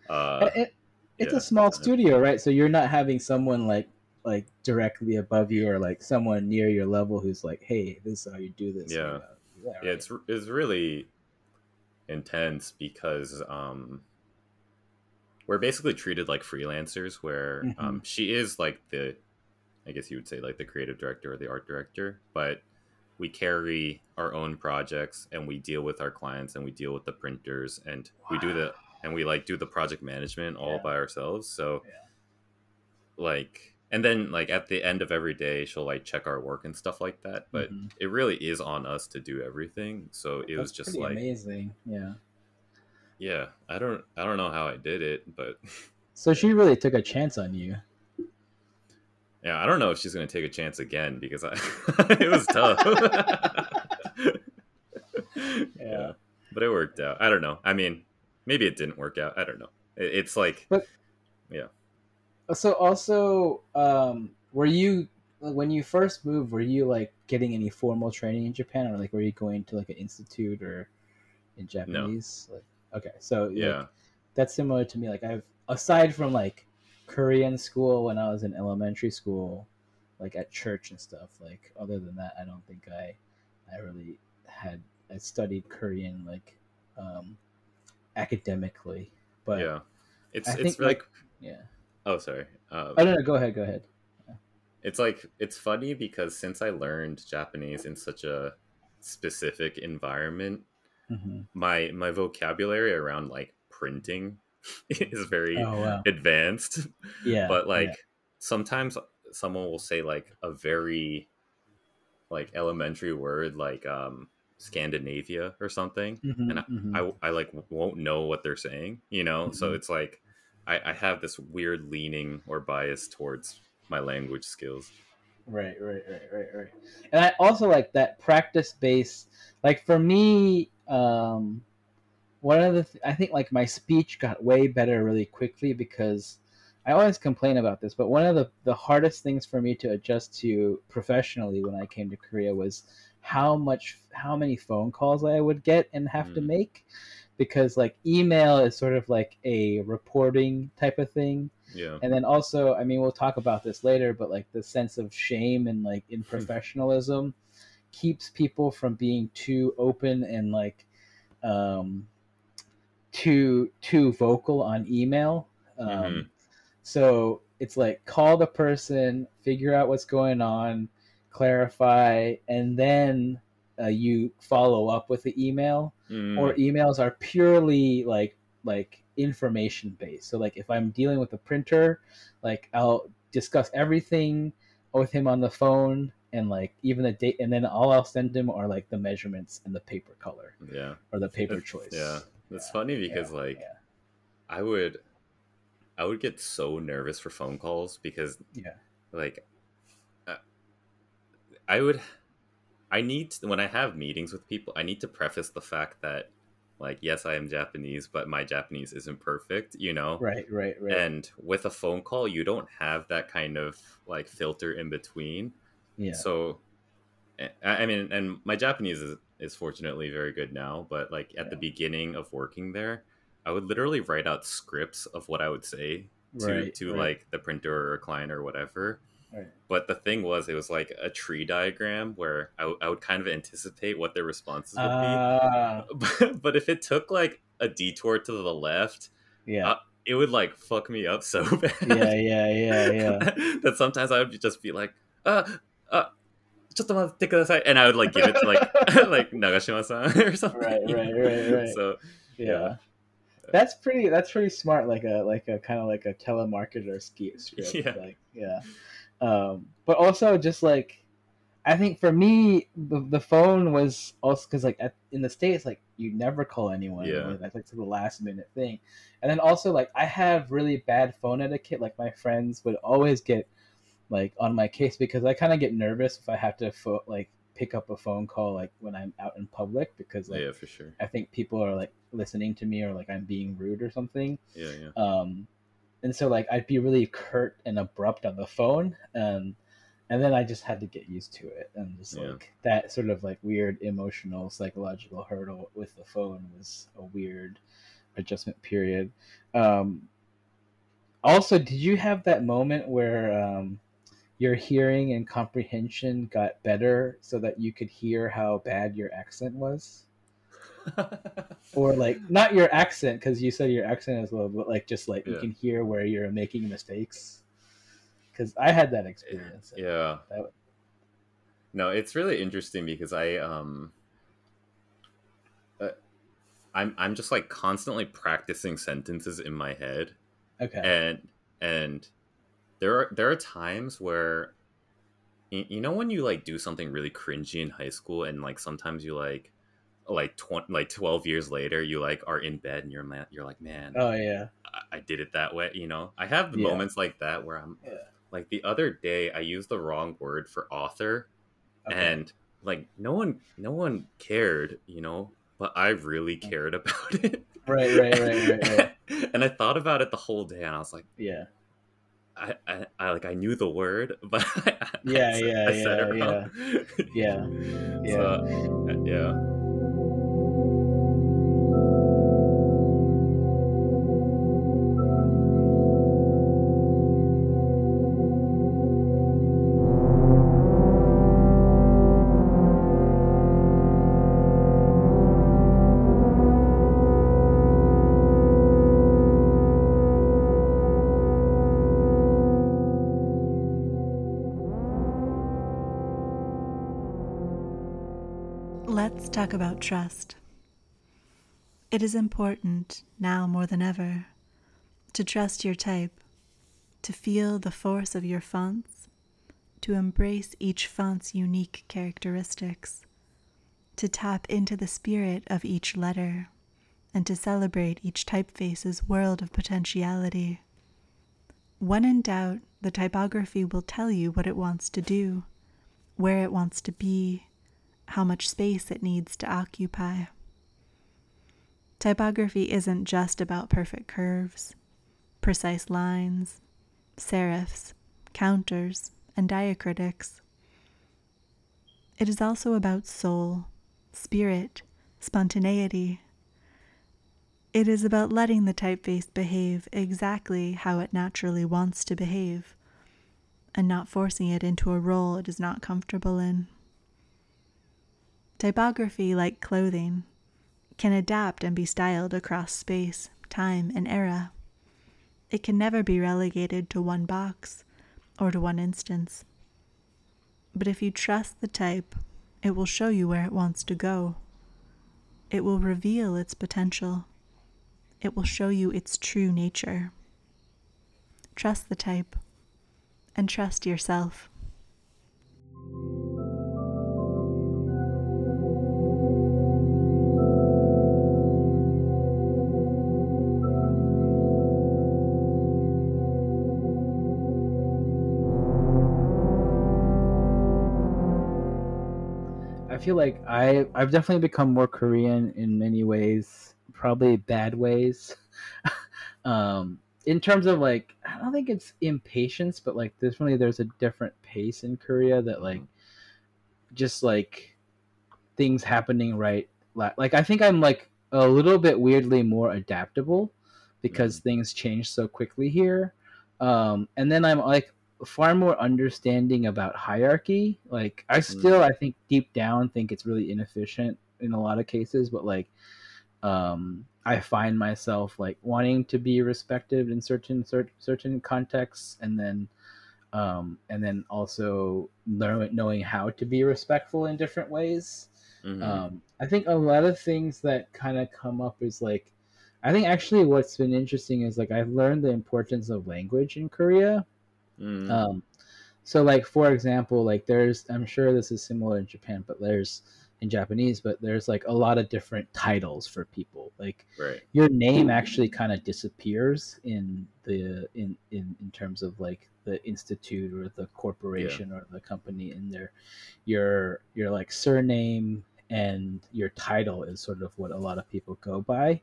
Speaker 3: uh
Speaker 1: It- it's
Speaker 3: yeah.
Speaker 1: a small studio right so you're not having someone like like directly above you or like someone near your level who's like hey this is how you do this
Speaker 3: Yeah.
Speaker 1: You know, do that,
Speaker 3: yeah
Speaker 1: right?
Speaker 3: it's it's really intense because um we're basically treated like freelancers where um she is like the i guess you would say like the creative director or the art director but we carry our own projects and we deal with our clients and we deal with the printers and we do the and we like do the project management all
Speaker 1: Yeah.
Speaker 3: by ourselves. So
Speaker 1: Yeah.
Speaker 3: like and then like at the end of every day she'll like check our work and stuff like that but
Speaker 1: Mhm.
Speaker 3: it really is on us to do everything. So it was just like
Speaker 1: amazing. Yeah.
Speaker 3: Yeah. I don't i don't know how i did it but
Speaker 1: so she [laughs] really took a chance on you
Speaker 3: Yeah, I don't know if she's gonna take a chance again because I, [laughs] it was tough. [laughs] [laughs]
Speaker 1: Yeah.
Speaker 3: but it worked out. I don't know. I mean, maybe it didn't work out. I don't know. It, it's like,
Speaker 1: But-
Speaker 3: yeah.
Speaker 1: So also, um, were you when you first moved? Were you like getting any formal training in Japan, or like were you going to like an institute or in Japanese? Like, okay, so like,
Speaker 3: Yeah.
Speaker 1: that's similar to me. Like I've aside from like Korean school when I was in elementary school, like at church and stuff. Like other than that, I don't think I I really had I studied Korean like um, academically. But
Speaker 3: yeah. It's
Speaker 1: I
Speaker 3: it's
Speaker 1: think,
Speaker 3: like,
Speaker 1: like- yeah.
Speaker 3: oh sorry. Um,
Speaker 1: Oh no, no, go ahead, go ahead.
Speaker 3: it's like it's funny because since I learned Japanese in such a specific environment,
Speaker 1: hmm
Speaker 3: my my vocabulary around like printing [laughs] is very
Speaker 1: Oh wow,
Speaker 3: advanced.
Speaker 1: yeah.
Speaker 3: but like
Speaker 1: yeah.
Speaker 3: sometimes someone will say like a very like elementary word like um Scandinavia or something.
Speaker 1: Mhm,
Speaker 3: and
Speaker 1: mhm.
Speaker 3: I I like won't know what they're saying, you know. So
Speaker 1: Mhm.
Speaker 3: it's like I, I have this weird leaning or bias towards my language skills.
Speaker 1: Right, right, right, right, right. And I also like that practice base. Like for me, um, one of the th- I think like my speech got way better really quickly because I always complain about this, but one of the the hardest things for me to adjust to professionally when I came to Korea was how much how many phone calls I would get and have to
Speaker 3: Mm.
Speaker 1: make because like email is sort of like a reporting type of thing
Speaker 3: Yeah.
Speaker 1: and then also i mean we'll talk about this later but like the sense of shame and like in [laughs] professionalism keeps people from being too open and like um too too vocal on email um
Speaker 3: Mhm.
Speaker 1: so it's like call the person figure out what's going on clarify and then uh, you follow up with the email
Speaker 3: Mm,
Speaker 1: or emails are purely like like information based. So like if I'm dealing with a printer, like I'll discuss everything with him on the phone and like even the date and then all I'll send him are like the measurements and the paper color
Speaker 3: yeah.
Speaker 1: or the paper
Speaker 3: It's-
Speaker 1: choice.
Speaker 3: Yeah. It's
Speaker 1: Yeah,
Speaker 3: funny because
Speaker 1: yeah,
Speaker 3: like
Speaker 1: yeah.
Speaker 3: I would I would get so nervous for phone calls because
Speaker 1: Yeah.
Speaker 3: like uh, I would I need to, when I have meetings with people I need to preface the fact that like yes I am Japanese but my Japanese isn't perfect you know
Speaker 1: Right, right, right.
Speaker 3: and with a phone call you don't have that kind of like filter in between
Speaker 1: yeah.
Speaker 3: so I I mean and my Japanese is, is fortunately very good now but like at the beginning of working there I would literally write out scripts of what I would say to
Speaker 1: right,
Speaker 3: to
Speaker 1: right,
Speaker 3: like the printer or client or whatever
Speaker 1: right.
Speaker 3: but the thing was it was like a tree diagram where I, w- I would kind of anticipate what their responses would
Speaker 1: Ah,
Speaker 3: be [laughs] but, but if it took like a detour to the left
Speaker 1: yeah.
Speaker 3: uh, it would like fuck me up so [laughs] bad
Speaker 1: yeah, yeah, yeah, yeah. [laughs]
Speaker 3: that sometimes I would just be like, uh, uh, ちょっと待ってください and I would like give it to like [laughs] like Nagashima-san [laughs] or something.
Speaker 1: Right, right, right, right.
Speaker 3: So
Speaker 1: yeah.
Speaker 3: Yeah.
Speaker 1: That's pretty. That's pretty smart. Like a like a kind of like a telemarketer ski script.
Speaker 3: Yeah.
Speaker 1: Like yeah. Um, but also just like, I think for me the, the phone was also because like at, in the states like you never call anyone.
Speaker 3: Yeah.
Speaker 1: or, That's like to the last minute thing, and then also like I have really bad phone etiquette. Like my friends would always get like on my case because I kind of get nervous if I have to fo- like pick up a phone call like when I'm out in public because like
Speaker 3: yeah, for sure.
Speaker 1: I think people are like listening to me or like I'm being rude or something.
Speaker 3: Yeah, yeah.
Speaker 1: Um, and so like I'd be really curt and abrupt on the phone. Um, and then I just had to get used to it. And just
Speaker 3: Yeah.
Speaker 1: like that sort of like weird emotional psychological hurdle with the phone was a weird adjustment period. Um, also, did you have that moment where um, your hearing and comprehension got better so that you could hear how bad your accent was? [laughs] or like not your accent because you said your accent as well but like just like you can hear where you're making mistakes? Because i had that experience.
Speaker 3: Yeah.
Speaker 1: That-
Speaker 3: No, it's really interesting because I um uh, I'm I'm just like constantly practicing sentences in my head
Speaker 1: okay.
Speaker 3: and and there are there are times where you, know when you like do something really cringy in high school and like sometimes you like like 20 like 12 years later you like are in bed and you're man you're like man
Speaker 1: oh yeah
Speaker 3: I, I did it that way you know i have the
Speaker 1: Yeah.
Speaker 3: moments like that where i'm
Speaker 1: Yeah.
Speaker 3: like the other day I used the wrong word for author okay. and like no one no one cared, you know, but I really cared [laughs] about it.
Speaker 1: Right, right, right, right,
Speaker 3: right. [laughs] and I thought about it the whole day and I was like,
Speaker 1: yeah.
Speaker 3: I, I, I like I knew the word, [laughs] but
Speaker 1: yeah, I, yeah, I yeah, yeah, yeah, [laughs] yeah,
Speaker 3: so, yeah.
Speaker 4: Uh, trust. It is important, now more than ever, to trust your type, to feel the force of your fonts, to embrace each font's unique characteristics, to tap into the spirit of each letter, and to celebrate each typeface's world of potentiality. When in doubt, the typography will tell you what it wants to do, where it wants to be, how much space it needs to occupy. Typography isn't just about perfect curves, precise lines, serifs, counters, and diacritics. It is also about soul, spirit, spontaneity. It is about letting the typeface behave exactly how it naturally wants to behave, and not forcing it into a role it is not comfortable in. Typography, like clothing, can adapt and be styled across space, time, and era. It can never be relegated to one box or to one instance. But if you trust the type, it will show you where it wants to go. It will reveal its potential. It will show you its true nature. Trust the type and trust yourself.
Speaker 1: Feel like I I've definitely become more Korean in many ways, probably bad ways. [laughs] um, in terms of like, I don't think it's impatience, but like definitely there's a different pace in Korea that like, just like things happening right. Like I think I'm like a little bit weirdly more adaptable because mm-hmm. things change so quickly here. Um, and then I'm like far more understanding about hierarchy. Like I still, mm. I think deep down, think it's really inefficient in a lot of cases, but like, um, I find myself like wanting to be respected in certain certain certain contexts, and then, um, and then also learn, knowing how to be respectful in different ways. Mm-hmm. Um, I think a lot of things that kind of come up is like, I think actually what's been interesting is like I've learned the importance of language in Korea Mm. Um, so like for example, like there's I'm sure this is similar in Japan, but there's in Japanese, but there's like a lot of different titles for people. Like
Speaker 3: right.
Speaker 1: your name actually kind of disappears in the in, in in terms of like the institute or the corporation yeah. or the company in there. Your your like surname and your title is sort of what a lot of people go by.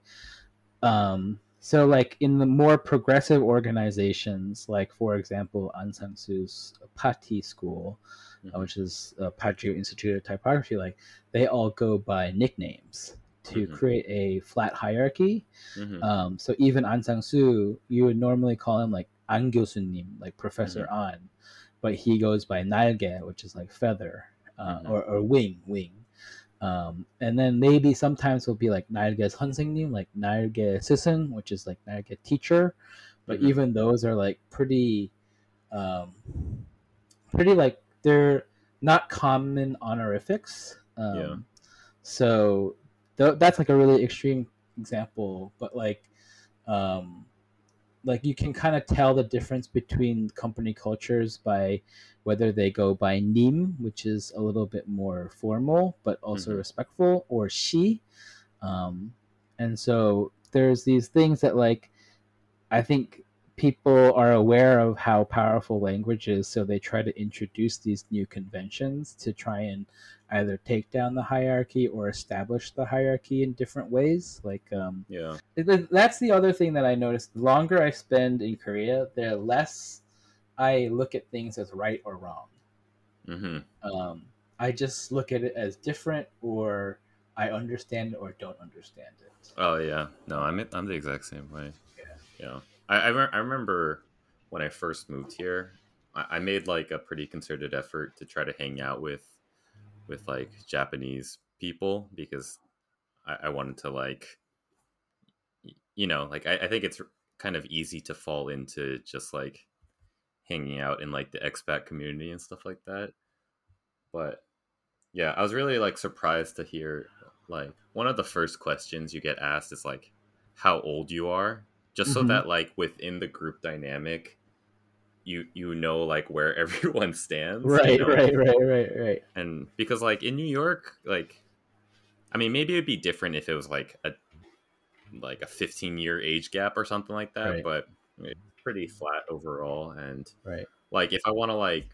Speaker 1: Um, so, like in the more progressive organizations, like for example, Aung San Suu's PaTI School, uh, mm-hmm. which is a Patriot Institute of Typography, like they all go by nicknames to mm-hmm. create a flat hierarchy. Mm-hmm. Um, so even Ahn Sang-soo, you would normally call him like An Gyosunim, like Professor mm-hmm. An, but he goes by Nalge, which is like feather, uh, mm-hmm. or, or wing, wing. Um, and then maybe sometimes will be like Nailge's Hansengnim, like Nailge Sisen, which is like Nailge teacher. But mm-hmm. even those are like pretty, um, pretty like they're not common honorifics. Um, yeah. So th- that's like a really extreme example. But like, um, like you can kind of tell the difference between company cultures by whether they go by nim, which is a little bit more formal but also mm-hmm. respectful, or she. Um, and so there's these things that like I think people are aware of how powerful language is, so they try to introduce these new conventions to try and either take down the hierarchy or establish the hierarchy in different ways. Like, um,
Speaker 3: Yeah.
Speaker 1: that's the other thing that I noticed. The longer I spend in Korea, the less I look at things as right or wrong.
Speaker 3: hmm
Speaker 1: Um, I just look at it as different, or I understand it or don't understand it.
Speaker 3: Oh yeah, no, I'm I'm the exact same way. Yeah, I I, re- I remember when I first moved here, I, I made like a pretty concerted effort to try to hang out with with like Japanese people because I, I wanted to like you know like I, I think it's kind of easy to fall into just like hanging out in like the expat community and stuff like that. But yeah i was really like surprised to hear like one of the first questions you get asked is like how old you are just so
Speaker 1: Mhm.
Speaker 3: that like within the group dynamic you you know like where [laughs] everyone stands you
Speaker 1: Right,
Speaker 3: know?
Speaker 1: right, right, right, right.
Speaker 3: and because like in new york like i mean maybe it'd be different if it was like a like a 15 year age gap or something like that
Speaker 1: Right.
Speaker 3: but it's pretty flat overall and
Speaker 1: Right.
Speaker 3: like if i want to like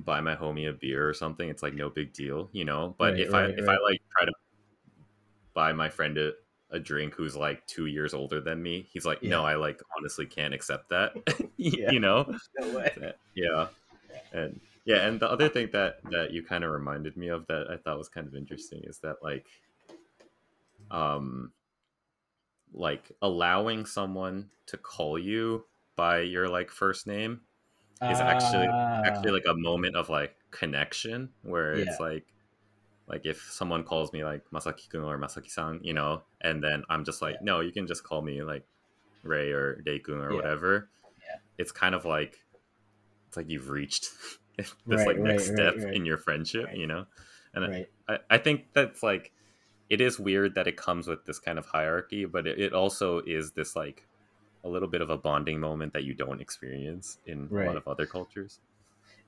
Speaker 3: buy my homie a beer or something it's like no big deal you know but
Speaker 1: Right,
Speaker 3: if
Speaker 1: right,
Speaker 3: i if i like try to buy my friend a, a drink who's like two years older than me he's like no i like honestly can't accept that. [laughs] [laughs]
Speaker 1: Yeah.
Speaker 3: you know? [laughs]
Speaker 1: No way.
Speaker 3: yeah. And yeah and the other thing that that you kind of reminded me of that i thought was kind of interesting is that like um like allowing someone to call you by your like first name is actually actually
Speaker 1: Ah,
Speaker 3: like a moment of like connection where
Speaker 1: Yeah.
Speaker 3: it's like like if someone calls me like masaki kun or masaki san you know and then i'm just like
Speaker 1: Yeah.
Speaker 3: no you can just call me like ray or day kun or
Speaker 1: Yeah.
Speaker 3: whatever
Speaker 1: Yeah.
Speaker 3: it's kind of like it's like you've reached [laughs] this
Speaker 1: Right,
Speaker 3: like next
Speaker 1: right,
Speaker 3: step
Speaker 1: right,
Speaker 3: in your friendship you know and. I, I think that's like it is weird that it comes with this kind of hierarchy but it, it also is this like a little bit of a bonding moment that you don't experience in a lot of other cultures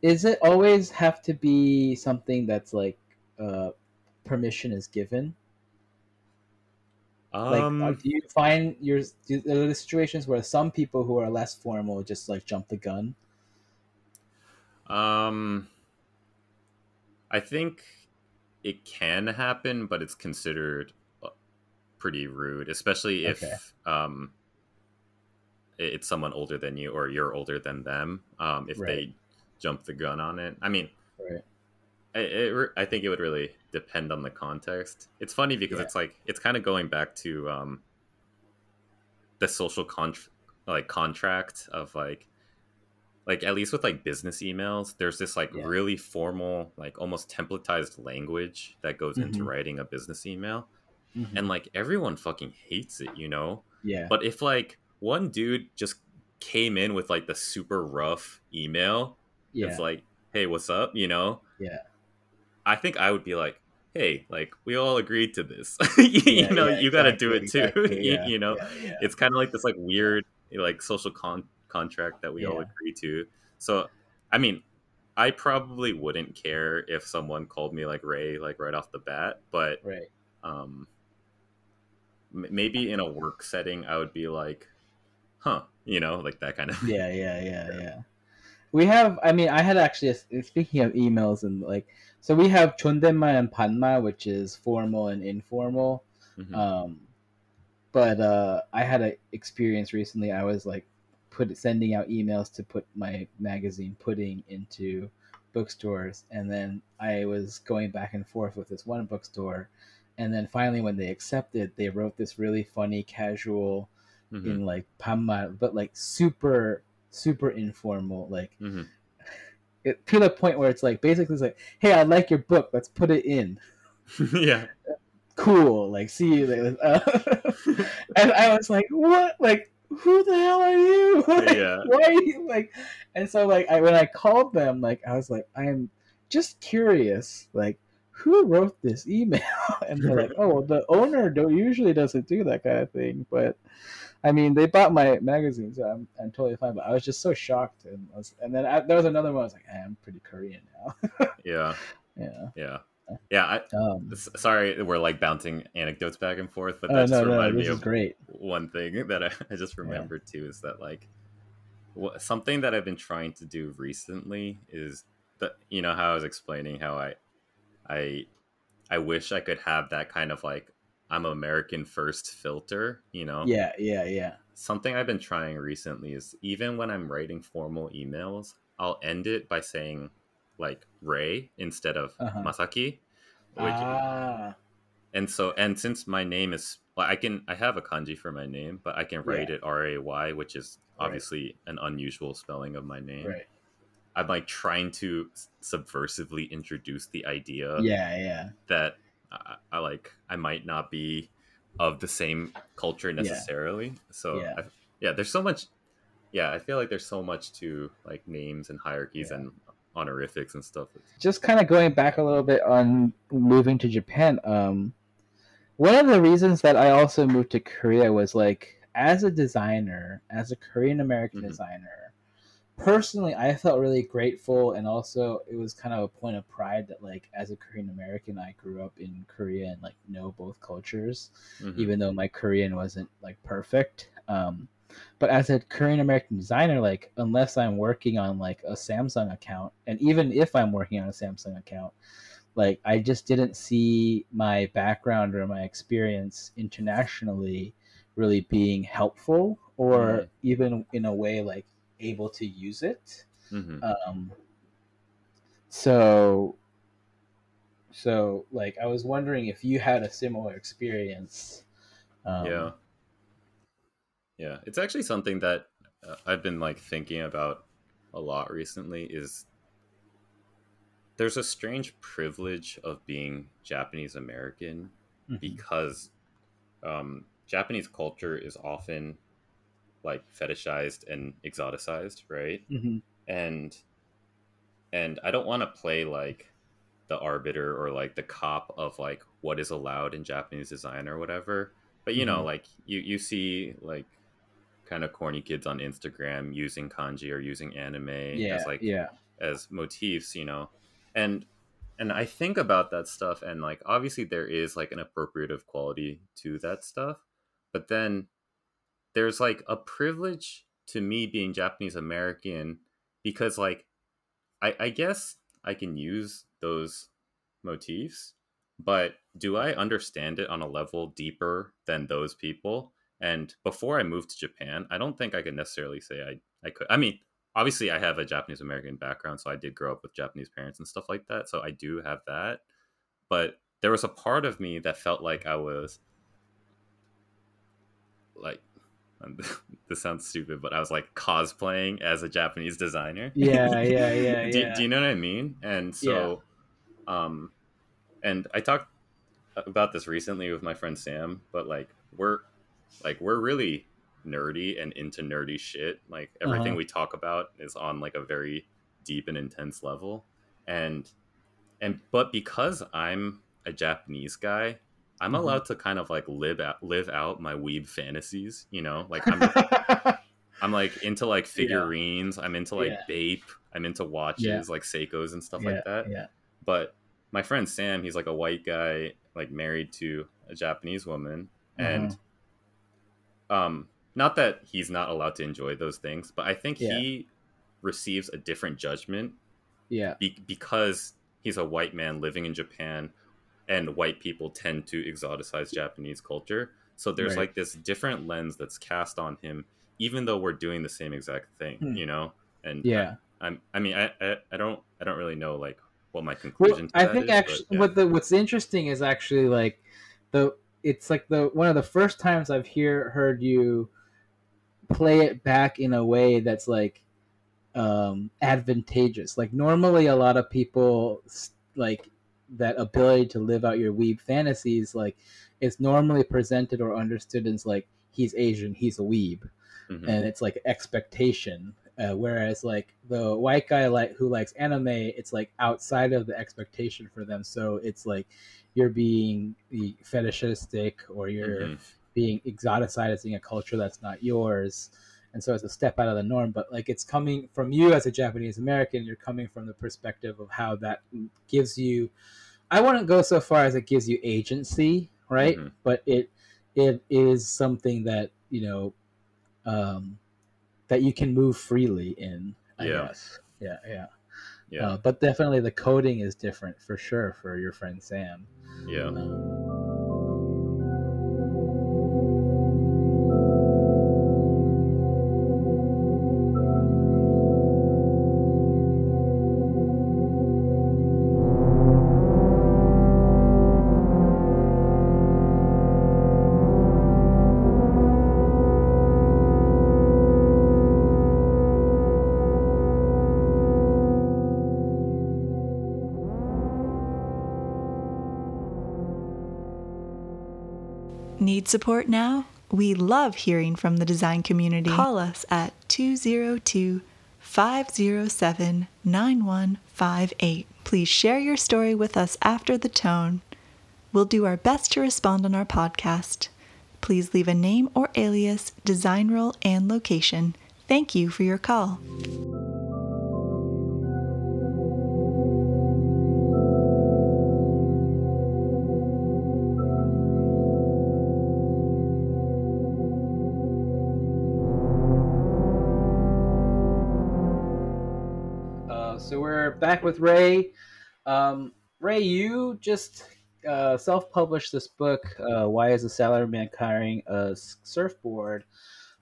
Speaker 1: Is it always have to be something that's like uh, permission is given? Like,
Speaker 3: um
Speaker 1: uh, do you find your do, are there situations where some people who are less formal just like jump the gun?
Speaker 3: Um, I think it can happen, but it's considered uh, pretty rude, especially if
Speaker 1: Okay.
Speaker 3: um, it's someone older than you or you're older than them. Um, if
Speaker 1: Right.
Speaker 3: they jump the gun on it, I mean,
Speaker 1: Right.
Speaker 3: it, I think it would really depend on the context. It's funny because
Speaker 1: Yeah.
Speaker 3: it's like it's kind of going back to um, the social con- like contract of like like at least with like business emails there's this like
Speaker 1: Yeah.
Speaker 3: really formal like almost templatized language that goes into
Speaker 1: Mhm.
Speaker 3: writing a business email
Speaker 1: Mhm.
Speaker 3: and like everyone fucking hates it you know
Speaker 1: yeah,
Speaker 3: but if like one dude just came in with like the super rough email
Speaker 1: yeah,
Speaker 3: it's like hey what's up you know
Speaker 1: Yeah.
Speaker 3: I think i would be like hey like we all agreed to this [laughs] you
Speaker 1: Yeah,
Speaker 3: know
Speaker 1: yeah,
Speaker 3: you got to do it too [laughs]
Speaker 1: exactly,
Speaker 3: you,
Speaker 1: yeah,
Speaker 3: you know
Speaker 1: yeah, yeah.
Speaker 3: it's kind of like this like weird like social con- contract that we all agree to so i mean i probably wouldn't care if someone called me like ray like right off the bat but
Speaker 1: right.
Speaker 3: um m- maybe in a work setting i would be like huh you know like that kind of
Speaker 1: Yeah, yeah, yeah, [laughs] yeah. We have. I mean, I had actually. a- Speaking of emails and like, so we have chondenma and panma, which is formal and informal.
Speaker 3: Mhm.
Speaker 1: Um, but uh, I had an experience recently. I was like, put sending out emails to put my magazine pudding into bookstores, and then I was going back and forth with this one bookstore, and then finally, when they accepted, they wrote this really funny, casual
Speaker 3: Mhm.
Speaker 1: in like panma, but like super, super informal, like
Speaker 3: Mhm.
Speaker 1: it, to the point where it's like basically it's like, hey, I like your book, let's put it in. [laughs] [laughs]
Speaker 3: Yeah.
Speaker 1: Cool like see you later. Uh, [laughs] and i was like what? Like who the hell are you? Like,
Speaker 3: Yeah.
Speaker 1: why are you like and so like I, when i called them like i was like i'm just curious like who wrote this email? And they're like oh the owner don't usually doesn't do that kind of thing but i mean they bought my magazine so i'm, I'm totally fine but i was just so shocked and was, and then I, there was another one i was like i'm pretty korean now. [laughs]
Speaker 3: Yeah.
Speaker 1: Yeah.
Speaker 3: Yeah. Yeah I,
Speaker 1: um
Speaker 3: sorry we're like bouncing anecdotes back and forth but that
Speaker 1: oh
Speaker 3: just
Speaker 1: no no
Speaker 3: reminded
Speaker 1: this
Speaker 3: me of
Speaker 1: great.
Speaker 3: one thing [laughs] that I, I just remembered too is that like something that I've been trying to do recently is that you know how I was explaining how I I I wish I could have that kind of like I'm American first filter, you know.
Speaker 1: Yeah, yeah, yeah.
Speaker 3: Something I've been trying recently is even when I'm writing formal emails, I'll end it by saying like Ray instead of
Speaker 1: Uh-huh.
Speaker 3: Masaki. Which,
Speaker 1: ah,
Speaker 3: and so and since my name is well, I can I have a kanji for my name, but I can write
Speaker 1: Yeah.
Speaker 3: it R A Y, which is
Speaker 1: Right.
Speaker 3: obviously an unusual spelling of my name.
Speaker 1: right.
Speaker 3: I'm like trying to subversively introduce the idea
Speaker 1: Yeah, yeah.
Speaker 3: that I, I like I might not be of the same culture necessarily. So
Speaker 1: Yeah.
Speaker 3: I, yeah, there's so much. Yeah, I feel like there's so much to like names and hierarchies
Speaker 1: Yeah.
Speaker 3: and honorifics and stuff.
Speaker 1: just kind of going back a little bit on moving to Japan, um, one of the reasons that I also moved to Korea was like as a designer, as a Korean American
Speaker 3: Mhm.
Speaker 1: designer, personally, I felt really grateful, and also it was kind of a point of pride that like as a Korean American, I grew up in Korea and like know both cultures
Speaker 3: Mhm.
Speaker 1: even though my Korean wasn't like perfect. Um, but as a Korean American designer, like unless I'm working on like a Samsung account, and even if I'm working on a Samsung account, like I just didn't see my background or my experience internationally really being helpful or
Speaker 3: Mhm.
Speaker 1: even in a way like able to use it.
Speaker 3: Mhm.
Speaker 1: Um, so, so like I was wondering if you had a similar experience. Um,
Speaker 3: yeah yeah it's actually something that uh, i've been like thinking about a lot recently is there's a strange privilege of being japanese american
Speaker 1: mhm.
Speaker 3: because um, japanese culture is often like fetishized and exoticized right
Speaker 1: Mhm.
Speaker 3: and and i don't want to play like the arbiter or like the cop of like what is allowed in japanese design or whatever but you know
Speaker 1: Mhm.
Speaker 3: like you you see like kind of corny kids on instagram using kanji or using anime
Speaker 1: Yeah,
Speaker 3: as like
Speaker 1: yeah,
Speaker 3: as motifs you know and and i think about that stuff and like obviously there is like an appropriative quality to that stuff but then there's like a privilege to me being japanese american because like i i guess i can use those motifs but do i understand it on a level deeper than those people? And before i moved to japan i don't think i could necessarily say i i could i mean obviously i have a japanese american background so i did grow up with japanese parents and stuff like that so i do have that but there was a part of me that felt like i was like [laughs] this sounds stupid but i was like cosplaying as a japanese designer.
Speaker 1: Yeah, yeah, [laughs] yeah,
Speaker 3: do,
Speaker 1: yeah.
Speaker 3: do you know what i mean? And so um and i talked about this recently with my friend sam but like we're like we're really nerdy and into nerdy shit. Like everything
Speaker 1: Uh-huh.
Speaker 3: we talk about is on like a very deep and intense level. And and but because i'm a japanese guy i'm
Speaker 1: Mhm.
Speaker 3: allowed to kind of like live out live out my weeb fantasies you know? Like i'm [laughs] i'm like into like figurines. I'm into like
Speaker 1: Yeah.
Speaker 3: bape. I'm into watches
Speaker 1: Yeah.
Speaker 3: like seikos and stuff
Speaker 1: yeah,
Speaker 3: like that.
Speaker 1: yeah,
Speaker 3: but my friend Sam, he's like a white guy, like married to a Japanese woman, and um, not that he's not allowed to enjoy those things, but I think
Speaker 1: Yeah.
Speaker 3: he receives a different judgment
Speaker 1: yeah,
Speaker 3: be- because he's a white man living in Japan, and white people tend to exoticize Japanese culture. So there's
Speaker 1: Right.
Speaker 3: like this different lens that's cast on him, even though we're doing the same exact thing,
Speaker 1: Hmm.
Speaker 3: you know. And
Speaker 1: yeah.
Speaker 3: I, I'm, I mean, I, I, I don't, I don't really know like what my
Speaker 1: Well,
Speaker 3: conclusion. to
Speaker 1: I think
Speaker 3: is, but,
Speaker 1: actually,
Speaker 3: yeah.
Speaker 1: what the what's interesting is actually like the it's like the one of the first times I've hear heard you play it back in a way that's like um advantageous. Like normally, a lot of people like that ability to live out your weeb fantasies like it's normally presented or understood as like he's Asian, he's a weeb
Speaker 3: Mhm.
Speaker 1: and it's like expectation. Uh, whereas like the white guy like who likes anime, it's like outside of the expectation for them. So it's like you're being the fetishistic or you're
Speaker 3: Mhm.
Speaker 1: being exoticizing a culture that's not yours. And so it's a step out of the norm, but like it's coming from you as a Japanese American, you're coming from the perspective of how that gives you I wouldn't go so far as it gives you agency, right?
Speaker 3: Mhm.
Speaker 1: But it it is something that, you know, um, that you can move freely in. I
Speaker 3: Yeah.
Speaker 1: guess. Yeah, yeah.
Speaker 3: Yeah,
Speaker 1: Uh, but definitely the coding is different for sure for your friend Sam.
Speaker 3: yeah.
Speaker 1: Um,
Speaker 4: support now? We love hearing from the design community. Call us at 202 507 9158. Please share your story with us after the tone. We'll do our best to respond on our podcast. Please leave a name or alias, design role, and location. Thank you for your call.
Speaker 1: Back with Ray. Um, Ray, you just uh, self-published this book. Uh, Why is a salaryman carrying a surfboard?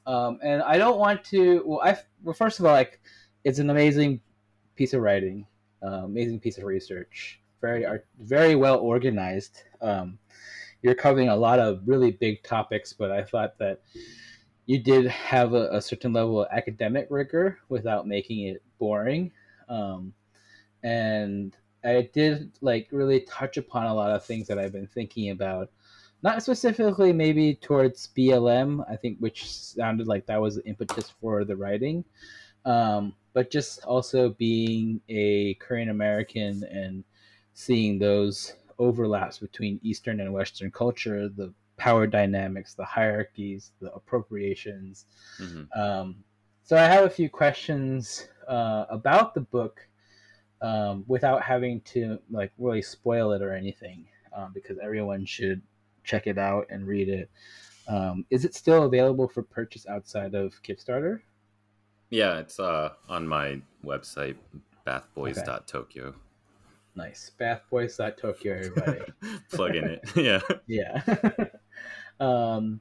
Speaker 1: Um, and I don't want to. Well, I well, first of all, like it's an amazing piece of writing, uh, amazing piece of research, very very well organized. Um, you're covering a lot of really big topics, but I thought that you did have a, a certain level of academic rigor without making it boring um, and I did like really touch upon a lot of things that I've been thinking about. Not specifically maybe towards BLM, I think, which sounded like that was the impetus for the writing, um, but just also being a Korean American and seeing those overlaps between Eastern and Western culture, the power dynamics, the hierarchies, the appropriations,
Speaker 3: hmm
Speaker 1: um, so I have a few questions uh, about the book um, without having to like really spoil it or anything, um, because everyone should check it out and read it. Um, is it still available for purchase outside of Kickstarter?
Speaker 3: Yeah, it's uh on my website, bathboys.tokyo.
Speaker 1: Nice, bathboys.tokyo, everybody. [laughs]
Speaker 3: Plug in it. [laughs] yeah.
Speaker 1: yeah. [laughs] um,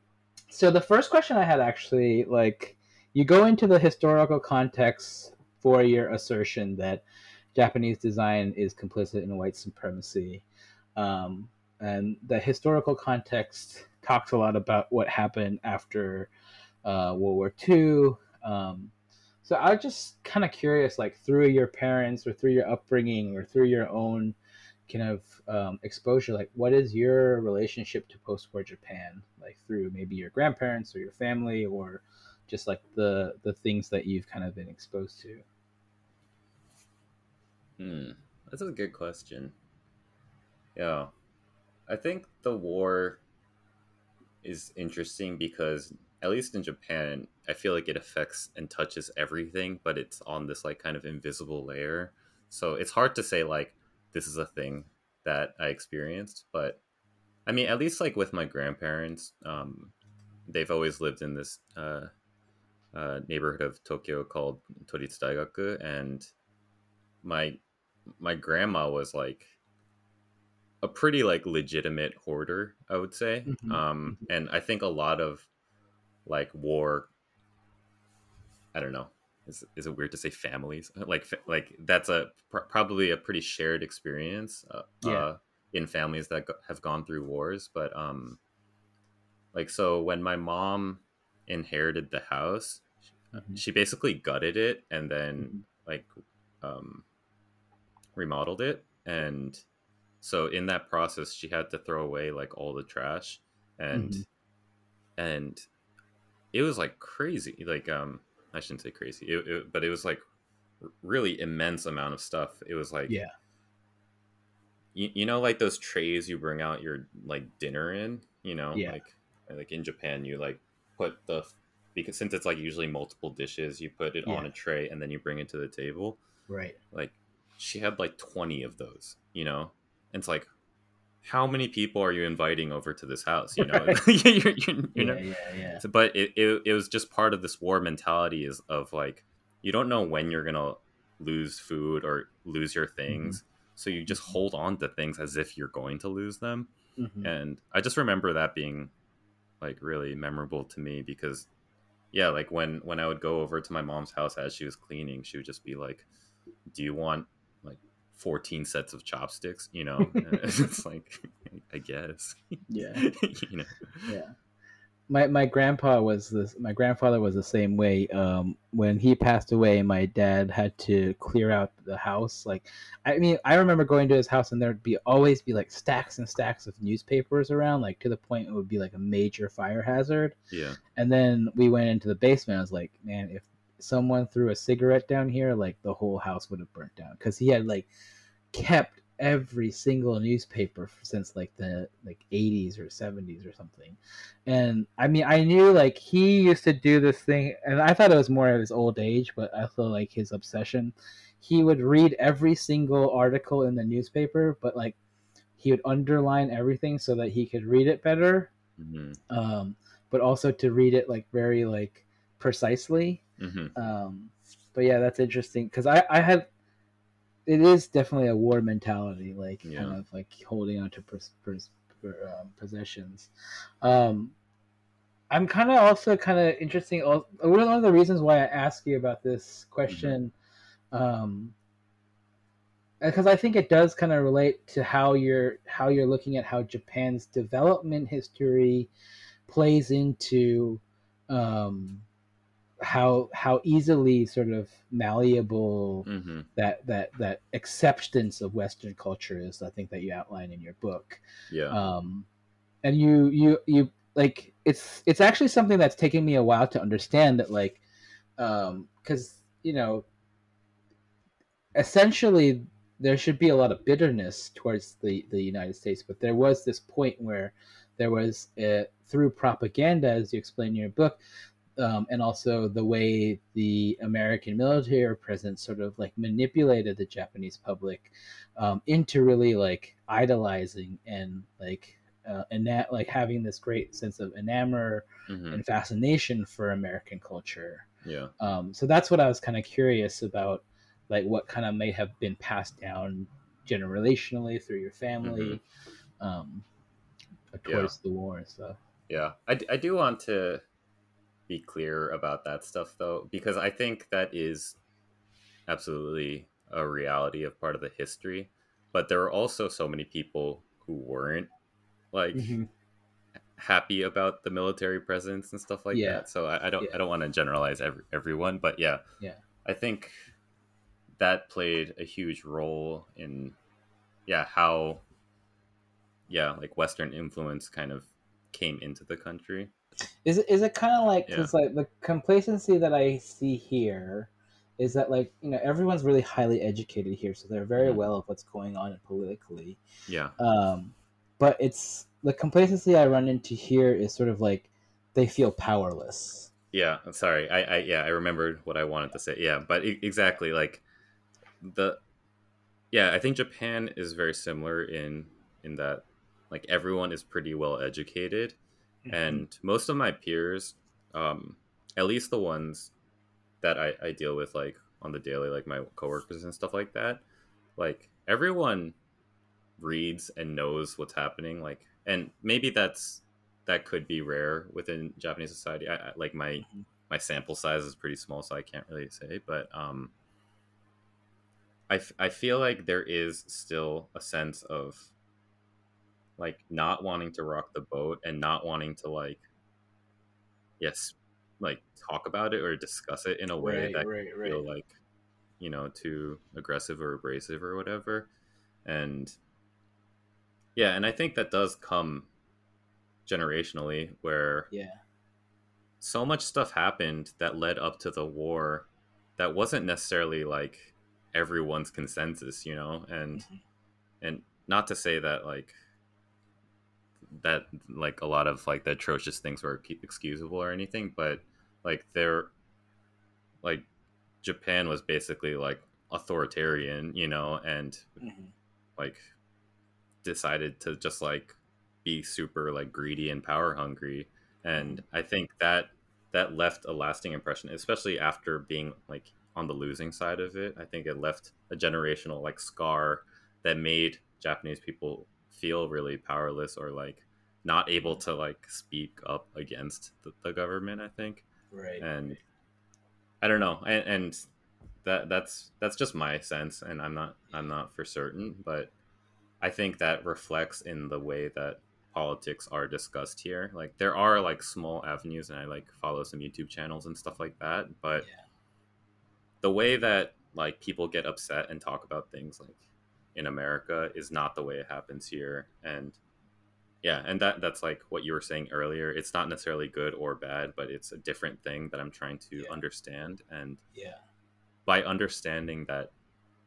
Speaker 1: so the first question I had actually, like, you go into the historical context for your assertion that Japanese design is complicit in white supremacy, um, and the historical context talks a lot about what happened after uh, World War II. Um, so I was just kind of curious, like through your parents or through your upbringing or through your own kind of um, exposure like what is your relationship to post-war japan? Like through maybe your grandparents or your family or just like the the things that you've kind of been exposed to
Speaker 3: Hmm, that's a good question. Yeah, I think the war is interesting because at least in Japan, I feel like it affects and touches everything, but it's on this like kind of invisible layer. So it's hard to say like this is a thing that I experienced, but I mean, at least like with my grandparents, um, they've always lived in this uh, uh, neighborhood of Tokyo called Toritsu Daigaku, and my my grandma was like a pretty like legitimate hoarder, I would say.
Speaker 1: Mhm,
Speaker 3: Um, and I think a lot of like war. I don't know. Is, is it weird to say families? [laughs] Like like that's a pr- probably a pretty shared experience. Uh,
Speaker 1: Yeah.
Speaker 3: uh, in families that go- have gone through wars, but um, like so when my mom inherited the house,
Speaker 1: Mhm.
Speaker 3: she basically gutted it and then
Speaker 1: Mhm.
Speaker 3: like um remodeled it and so in that process she had to throw away like all the trash and
Speaker 1: Mhm.
Speaker 3: and it was like crazy like um i shouldn't say crazy it, it- but it was like really immense amount of stuff it was like
Speaker 1: Yeah.
Speaker 3: you, you know like those trays you bring out your like dinner in you know
Speaker 1: Yeah.
Speaker 3: like like in japan you like put the because since it's like usually multiple dishes you put it on a tray and then you bring it to the table
Speaker 1: right
Speaker 3: like she had like 20 of those you know and it's like how many people are you inviting over to this house? You know, [laughs] [laughs] you're, you're
Speaker 1: yeah,
Speaker 3: not-
Speaker 1: yeah, yeah.
Speaker 3: but it, it it was just part of this war mentality is of like you don't know when you're gonna lose food or lose your things so you just hold on to things as if you're going to lose them
Speaker 1: Mhm.
Speaker 3: and i just remember that being like really memorable to me because yeah like when when i would go over to my mom's house as she was cleaning she would just be like do you want like 14 sets of chopsticks you know? [laughs] [laughs] It's like i guess.
Speaker 1: Yeah. [laughs]
Speaker 3: you know?
Speaker 1: Yeah. My my grandpa was this my grandfather was the same way um when he passed away my dad had to clear out the house like i mean i remember going to his house and there'd be always be like stacks and stacks of newspapers around like to the point it would be like a major fire hazard.
Speaker 3: Yeah.
Speaker 1: And then we went into the basement i was like man if someone threw a cigarette down here like the whole house would have burnt down. Because he had like kept every single newspaper since like the like 80s or 70s or something. And i mean i knew like he used to do this thing and i thought it was more of his old age but i feel like his obsession. He would read every single article in the newspaper but like he would underline everything so that he could read it better.
Speaker 3: Hmm
Speaker 1: um, but also to read it like very like precisely.
Speaker 3: Hmm
Speaker 1: Um, but yeah, that's interesting because I I had it is definitely a war mentality, like kind of like holding on to pers- pers- per- um, possessions. Um, I'm kind of also kind of interesting. One of the reasons why I ask you about this question, um, because I think it does kind of relate to how you're how you're looking at how Japan's development history plays into um, how how easily sort of malleable
Speaker 3: hmm
Speaker 1: that that that acceptance of Western culture is. I think that you outline in your book
Speaker 3: yeah
Speaker 1: um, and you you you like it's it's actually something that's taken me a while to understand that like um because you know essentially there should be a lot of bitterness towards the the united states but there was this point where there was uh through propaganda as you explain in your book um, and also the way the American military presence sort of like manipulated the Japanese public um, into really like idolizing and like uh, and that like having this great sense of enamor
Speaker 3: hmm
Speaker 1: and fascination for American culture.
Speaker 3: yeah.
Speaker 1: Um, so that's what I was kind of curious about, like what kind of may have been passed down generationally through your family um, towards the war and stuff.
Speaker 3: Yeah, I, d- I do want to be clear about that stuff though, because I think that is absolutely a reality of part of the history. But there are also so many people who weren't like
Speaker 1: Mm-hmm.
Speaker 3: happy about the military presence and stuff like
Speaker 1: Yeah.
Speaker 3: that. So I, I don't
Speaker 1: Yeah.
Speaker 3: I don't want to generalize every, everyone, but yeah,
Speaker 1: Yeah.
Speaker 3: I think that played a huge role in yeah how yeah like Western influence kind of came into the country.
Speaker 1: Is it is it kind of like
Speaker 3: Yeah.
Speaker 1: like the complacency that I see here is that like you know everyone's really highly educated here, so they're very
Speaker 3: Mhm.
Speaker 1: well of what's going on politically.
Speaker 3: Yeah.
Speaker 1: Um, but it's the complacency I run into here is sort of like they feel powerless.
Speaker 3: Yeah, I'm sorry. I, I yeah, I remembered what I wanted to say. Yeah, but e- exactly like the yeah, I think Japan is very similar in in that like everyone is pretty well educated and most of my peers um at least the ones that I, I deal with like on the daily like my coworkers and stuff like that like everyone reads and knows what's happening like and maybe that's that could be rare within japanese society I, I like my
Speaker 1: Mhm.
Speaker 3: my sample size is pretty small so i can't really say but um I, f- I feel like there is still a sense of like not wanting to rock the boat and not wanting to like yes like talk about it or discuss it in a way
Speaker 1: right,
Speaker 3: that
Speaker 1: right, right.
Speaker 3: feel like you know too aggressive or abrasive or whatever and yeah and i think that does come generationally where
Speaker 1: yeah,
Speaker 3: so much stuff happened that led up to the war that wasn't necessarily like everyone's consensus you know and
Speaker 1: Mhm.
Speaker 3: and not to say that like that like a lot of like the atrocious things were excusable or anything but like they're like japan was basically like authoritarian you know and
Speaker 1: Mhm.
Speaker 3: like decided to just like be super like greedy and power hungry. And i think that that left a lasting impression especially after being like on the losing side of it. I think it left a generational like scar that made japanese people feel really powerless or like not able to like speak up against the, the government i think
Speaker 1: Right.
Speaker 3: and i don't know and, and that that's that's just my sense and i'm not i'm not for certain but i think that reflects in the way that politics are discussed here like there are like small avenues and i like follow some youtube channels and stuff like that but
Speaker 1: Yeah.
Speaker 3: the way that like people get upset and talk about things like in america is not the way it happens here. And yeah and that that's like what you were saying earlier. It's not necessarily good or bad but it's a different thing that i'm trying to
Speaker 1: Yeah.
Speaker 3: understand. And
Speaker 1: Yeah.
Speaker 3: by understanding that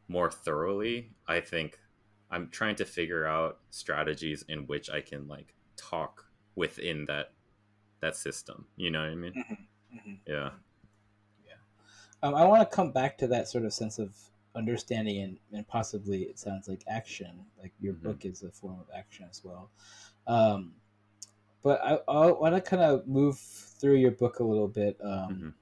Speaker 3: more thoroughly i think i'm trying to figure out strategies in which i can like talk within that that system. You know what i mean?
Speaker 1: Mhm.
Speaker 3: yeah.
Speaker 1: Um, I want to come back to that sort of sense of understanding and, and possibly it sounds like action. Like your
Speaker 3: Mhm.
Speaker 1: book is a form of action as well. Um, but I, I want to kind of move through your book a little bit. Um,
Speaker 3: Mhm.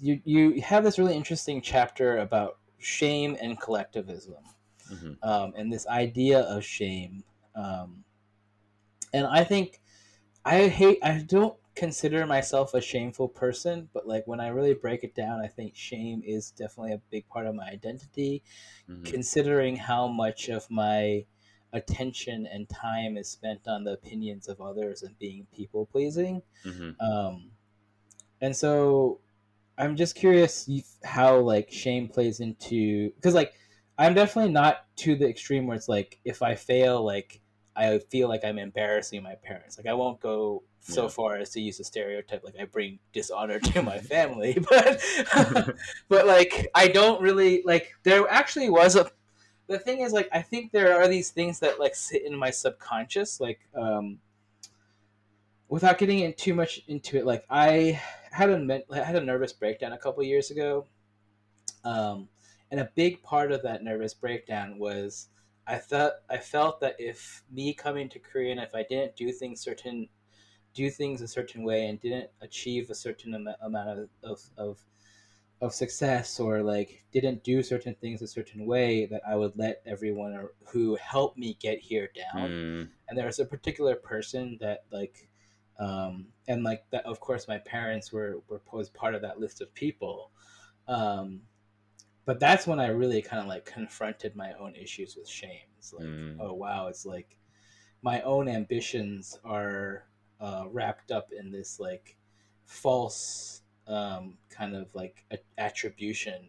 Speaker 1: You you have this really interesting chapter about shame and collectivism,
Speaker 3: Mhm.
Speaker 1: um, and this idea of shame. Um, and I think I hate. I don't consider myself a shameful person, but like when I really break it down, I think shame is definitely a big part of my identity.
Speaker 3: Mhm.
Speaker 1: Considering how much of my attention and time is spent on the opinions of others and being people pleasing,
Speaker 3: Mhm.
Speaker 1: um, and so I'm just curious how like shame plays into because like I'm definitely not to the extreme where it's like if I fail, like I feel like I'm embarrassing my parents. Like I won't go so
Speaker 3: Yeah.
Speaker 1: far as to use a stereotype like I bring dishonor to my family, [laughs] but [laughs] but like I don't really like there actually was a the thing is like I think there are these things that like sit in my subconscious like um without getting in too much into it like I had a I had a nervous breakdown a couple years ago um and a big part of that nervous breakdown was I felt I felt that if me coming to Korea and if I didn't do things certain do things a certain way and didn't achieve a certain am- amount of, of, of of success or like didn't do certain things a certain way that I would let everyone or- who helped me get here down
Speaker 3: Mm.
Speaker 1: and there was a particular person that like um and like that of course my parents were were was part of that list of people um but that's when i really kind of like confronted my own issues with shame it's like
Speaker 3: Mm.
Speaker 1: oh wow it's like my own ambitions are uh, wrapped up in this like false um, kind of like a- attribution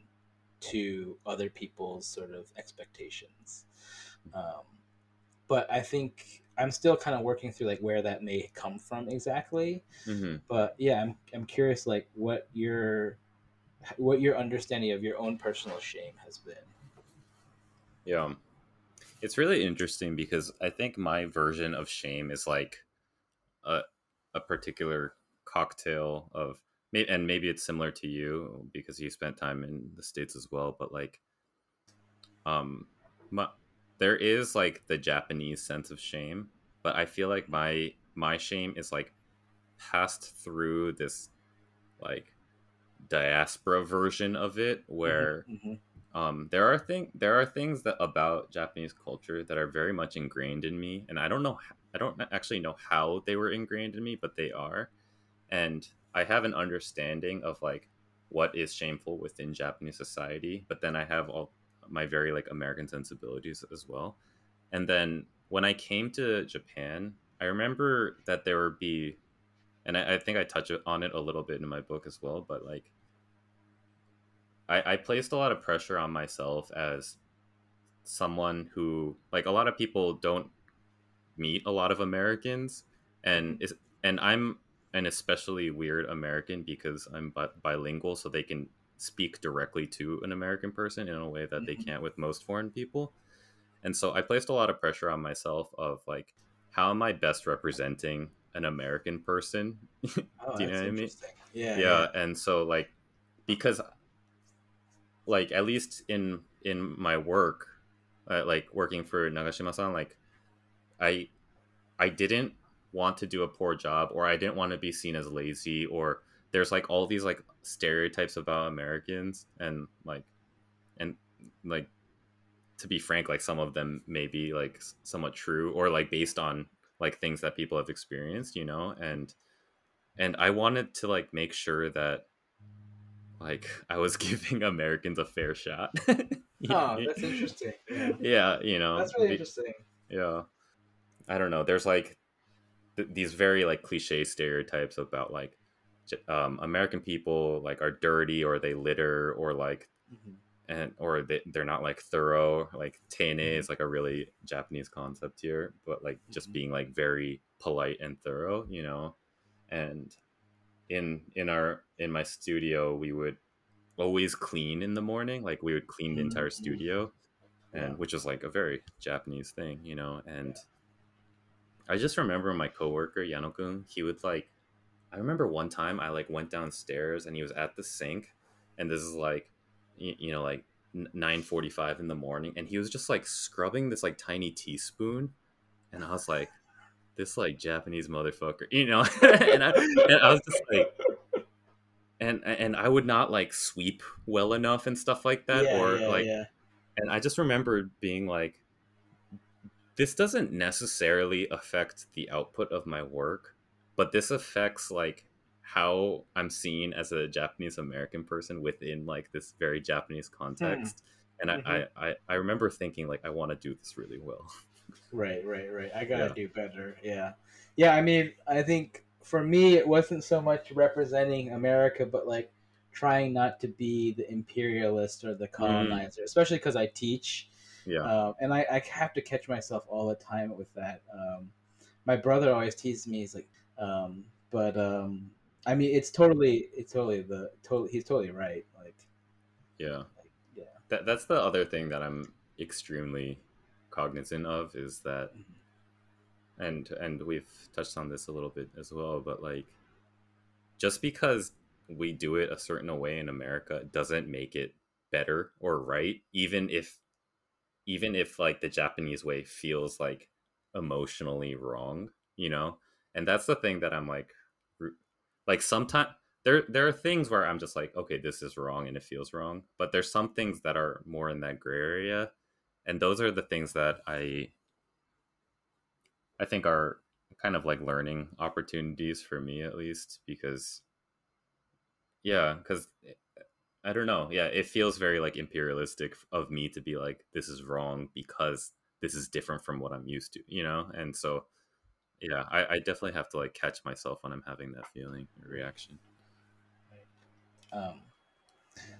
Speaker 1: to other people's sort of expectations um, but I think I'm still kind of working through like where that may come from exactly.
Speaker 3: Mhm.
Speaker 1: But yeah, I'm I'm curious like what your what your understanding of your own personal shame has been.
Speaker 3: Yeah. It's really interesting because I think my version of shame is like a a particular cocktail of and maybe it's similar to you because you spent time in the states as well, but like um my, there is like the Japanese sense of shame, but I feel like my my shame is like passed through this like diaspora version of it where
Speaker 1: Mhm.
Speaker 3: um, there are thing there are things that about Japanese culture that are very much ingrained in me, and I don't know I don't actually know how they were ingrained in me, but they are, and I have an understanding of like what is shameful within Japanese society, but then I have all my very like American sensibilities as well, and then when I came to Japan, I remember that there would be, and I, I think I touch on it a little bit in my book as well, but like I, I placed a lot of pressure on myself as someone who like a lot of people don't meet a lot of Americans and is and I'm an especially weird American because I'm bi- bilingual so they can speak directly to an American person in a way that they
Speaker 1: Mhm.
Speaker 3: can't with most foreign people. And so I placed a lot of pressure on myself of like how am I best representing an American person? [laughs]
Speaker 1: Oh,
Speaker 3: Do you
Speaker 1: that's
Speaker 3: know what I mean?
Speaker 1: interesting. Yeah,
Speaker 3: yeah and so like because like at least in in my work uh, like working for Nagashima-san, like I I didn't want to do a poor job or I didn't want to be seen as lazy or there's like all these like stereotypes about Americans and like and like to be frank like some of them may be like somewhat true or like based on like things that people have experienced you know and and I wanted to like make sure that like [laughs] I was [laughs] giving Americans a fair shot. [laughs]
Speaker 1: oh, that's interesting.
Speaker 3: Yeah. yeah, you know.
Speaker 1: That's really interesting.
Speaker 3: Yeah. I don't know. There's like th- these very like cliche stereotypes about like um, American people like are dirty or they litter or like mm-hmm. and or they, they're not like thorough like teinei mm-hmm. is like a really Japanese concept here but like just mm-hmm. being like very polite and thorough you know and in in our in my studio we would always clean in the morning like we would clean the entire mm-hmm. studio and yeah. which is like a very japanese thing you know and i just remember my coworker yanokun he would like i remember one time i like went downstairs and he was at the sink and this is like you, you know like 9:45 in the morning and he was just like scrubbing this like tiny teaspoon and i was like this like Japanese motherfucker, you know. [laughs] and, I, and I was just like, and and I would not like sweep well enough and stuff like that, yeah, or yeah, like, yeah. and I just remember being like, this doesn't necessarily affect the output of my work, but this affects like how I'm seen as a Japanese American person within like this very Japanese context. Hmm. And mm-hmm. I, I, I remember thinking like I want to do this really well. [laughs]
Speaker 1: Right, right, right. I gotta yeah. do better. Yeah, yeah. I mean, I think for me, it wasn't so much representing America, but like trying not to be the imperialist or the mm. colonizer, mm. especially because I teach.
Speaker 3: Yeah.
Speaker 1: Um, and I, I have to catch myself all the time with that. Um, my brother always teases me. He's like, um, but um, I mean, it's totally, it's totally the totally. He's totally right. Like,
Speaker 3: yeah, like, yeah. That that's the other thing that I'm extremely cognizant of is that and and we've touched on this a little bit as well but like just because we do it a certain way in america doesn't make it better or right even if even if like the japanese way feels like emotionally wrong you know? And that's the thing that i'm like like sometimes there there are things where i'm just like okay this is wrong and it feels wrong but there's some things that are more in that gray area and those are the things that I I think are kind of like learning opportunities for me at least because yeah because eh, I don't know yeah it feels very like imperialistic of me to be like this is wrong because this is different from what I'm used to you know and so yeah I, I definitely have to like catch myself when I'm having that feeling or reaction
Speaker 1: um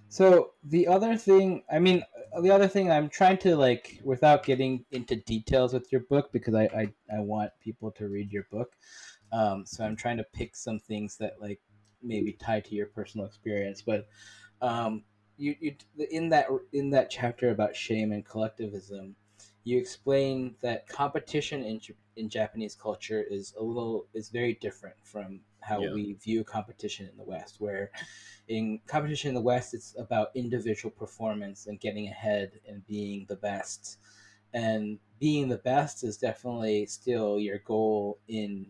Speaker 1: so the other thing, I mean, the other thing I'm trying to like, without getting into details with your book, because I I, I want people to read your book. Um, so I'm trying to pick some things that like maybe tie to your personal experience. But um, you you in that in that chapter about shame and collectivism, you explain that competition in in Japanese culture is a little is very different from how yeah. we view competition in the West, where in competition in the West, it's about individual performance and getting ahead and being the best. And being the best is definitely still your goal in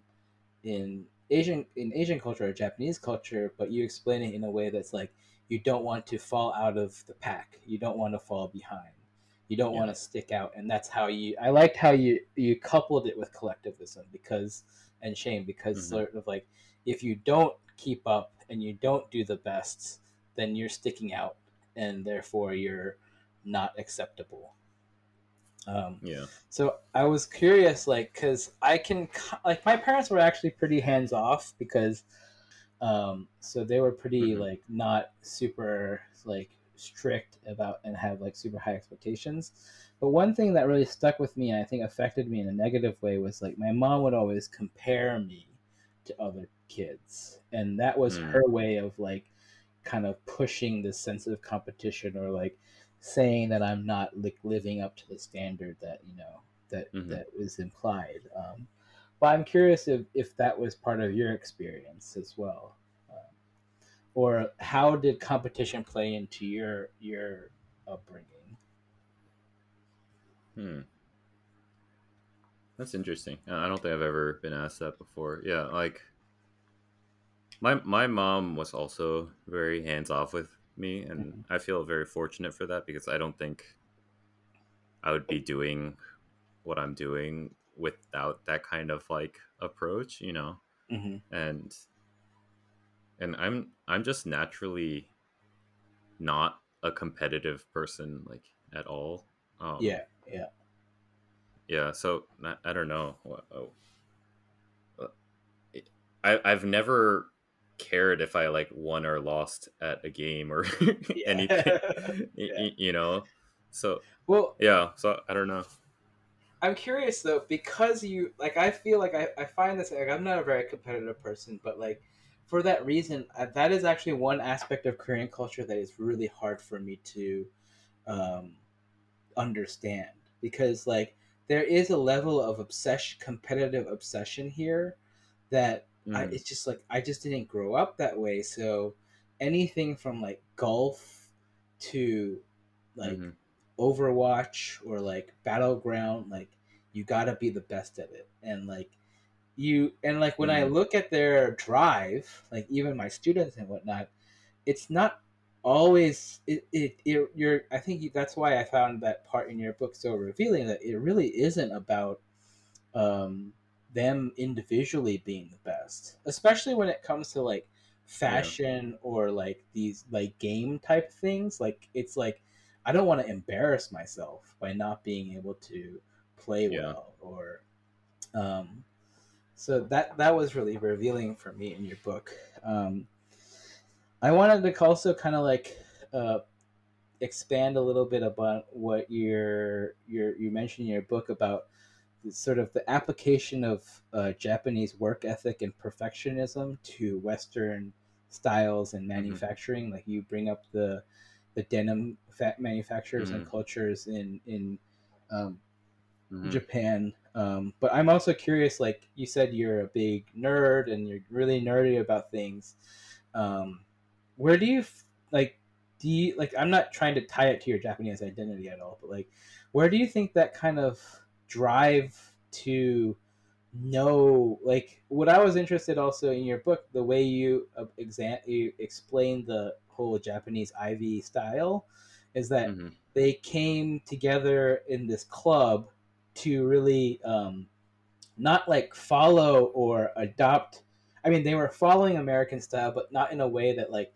Speaker 1: in Asian in Asian culture or Japanese culture, but you explain it in a way that's like you don't want to fall out of the pack. You don't want to fall behind. You don't yeah. want to stick out, and that's how you. I liked how you you coupled it with collectivism because and shame because mm-hmm. sort of like if you don't keep up and you don't do the best, then you're sticking out, and therefore you're not acceptable. Um,
Speaker 3: yeah.
Speaker 1: So I was curious, like, because I can, like, my parents were actually pretty hands off because, um, so they were pretty mm-hmm. like not super like strict about and have like super high expectations. But one thing that really stuck with me and I think affected me in a negative way was like my mom would always compare me to other kids and that was mm. her way of like kind of pushing this sense of competition or like saying that i'm not like living up to the standard that you know that mm-hmm. that was implied um, but i'm curious if, if that was part of your experience as well um, or how did competition play into your your upbringing
Speaker 3: Hmm. That's interesting. I don't think I've ever been asked that before. Yeah, like my my mom was also very hands off with me, and mm-hmm. I feel very fortunate for that because I don't think I would be doing what I'm doing without that kind of like approach, you know. Mm-hmm. And and I'm I'm just naturally not a competitive person like at all.
Speaker 1: Um, yeah, yeah,
Speaker 3: yeah. So I, I don't know. Oh, I I've never cared if I like won or lost at a game or [laughs] anything. [laughs] yeah. You know. So well, yeah. So I don't know.
Speaker 1: I'm curious though because you like I feel like I, I find this like I'm not a very competitive person, but like for that reason, uh, that is actually one aspect of Korean culture that is really hard for me to um, understand because like there is a level of obsession, competitive obsession here that mm. I, it's just like I just didn't grow up that way. So anything from like golf to like mm-hmm. Overwatch or like Battleground, like you gotta be the best at it, and like you and like when mm-hmm. I look at their drive, like even my students and whatnot, it's not always it, it, it you're I think you, that's why I found that part in your book so revealing that it really isn't about um, them individually being the best, especially when it comes to like fashion yeah. or like these like game type things. Like it's like I don't want to embarrass myself by not being able to play yeah. well or um, so that that was really revealing for me in your book. Um, I wanted to also kind of like uh, expand a little bit about what you're, you're you mentioned in your book about sort of the application of uh, Japanese work ethic and perfectionism to Western styles and mm-hmm. manufacturing. Mm-hmm. Like you bring up the the denim manufacturers mm-hmm. and cultures in in um, mm-hmm. Japan. Um, but I'm also curious. Like you said, you're a big nerd and you're really nerdy about things. Um, where do you like? Do you like? I'm not trying to tie it to your Japanese identity at all, but like, where do you think that kind of drive to know like what i was interested also in your book the way you uh, exam you explain the whole japanese ivy style is that mm-hmm. they came together in this club to really um, not like follow or adopt. I mean, they were following American style, but not in a way that like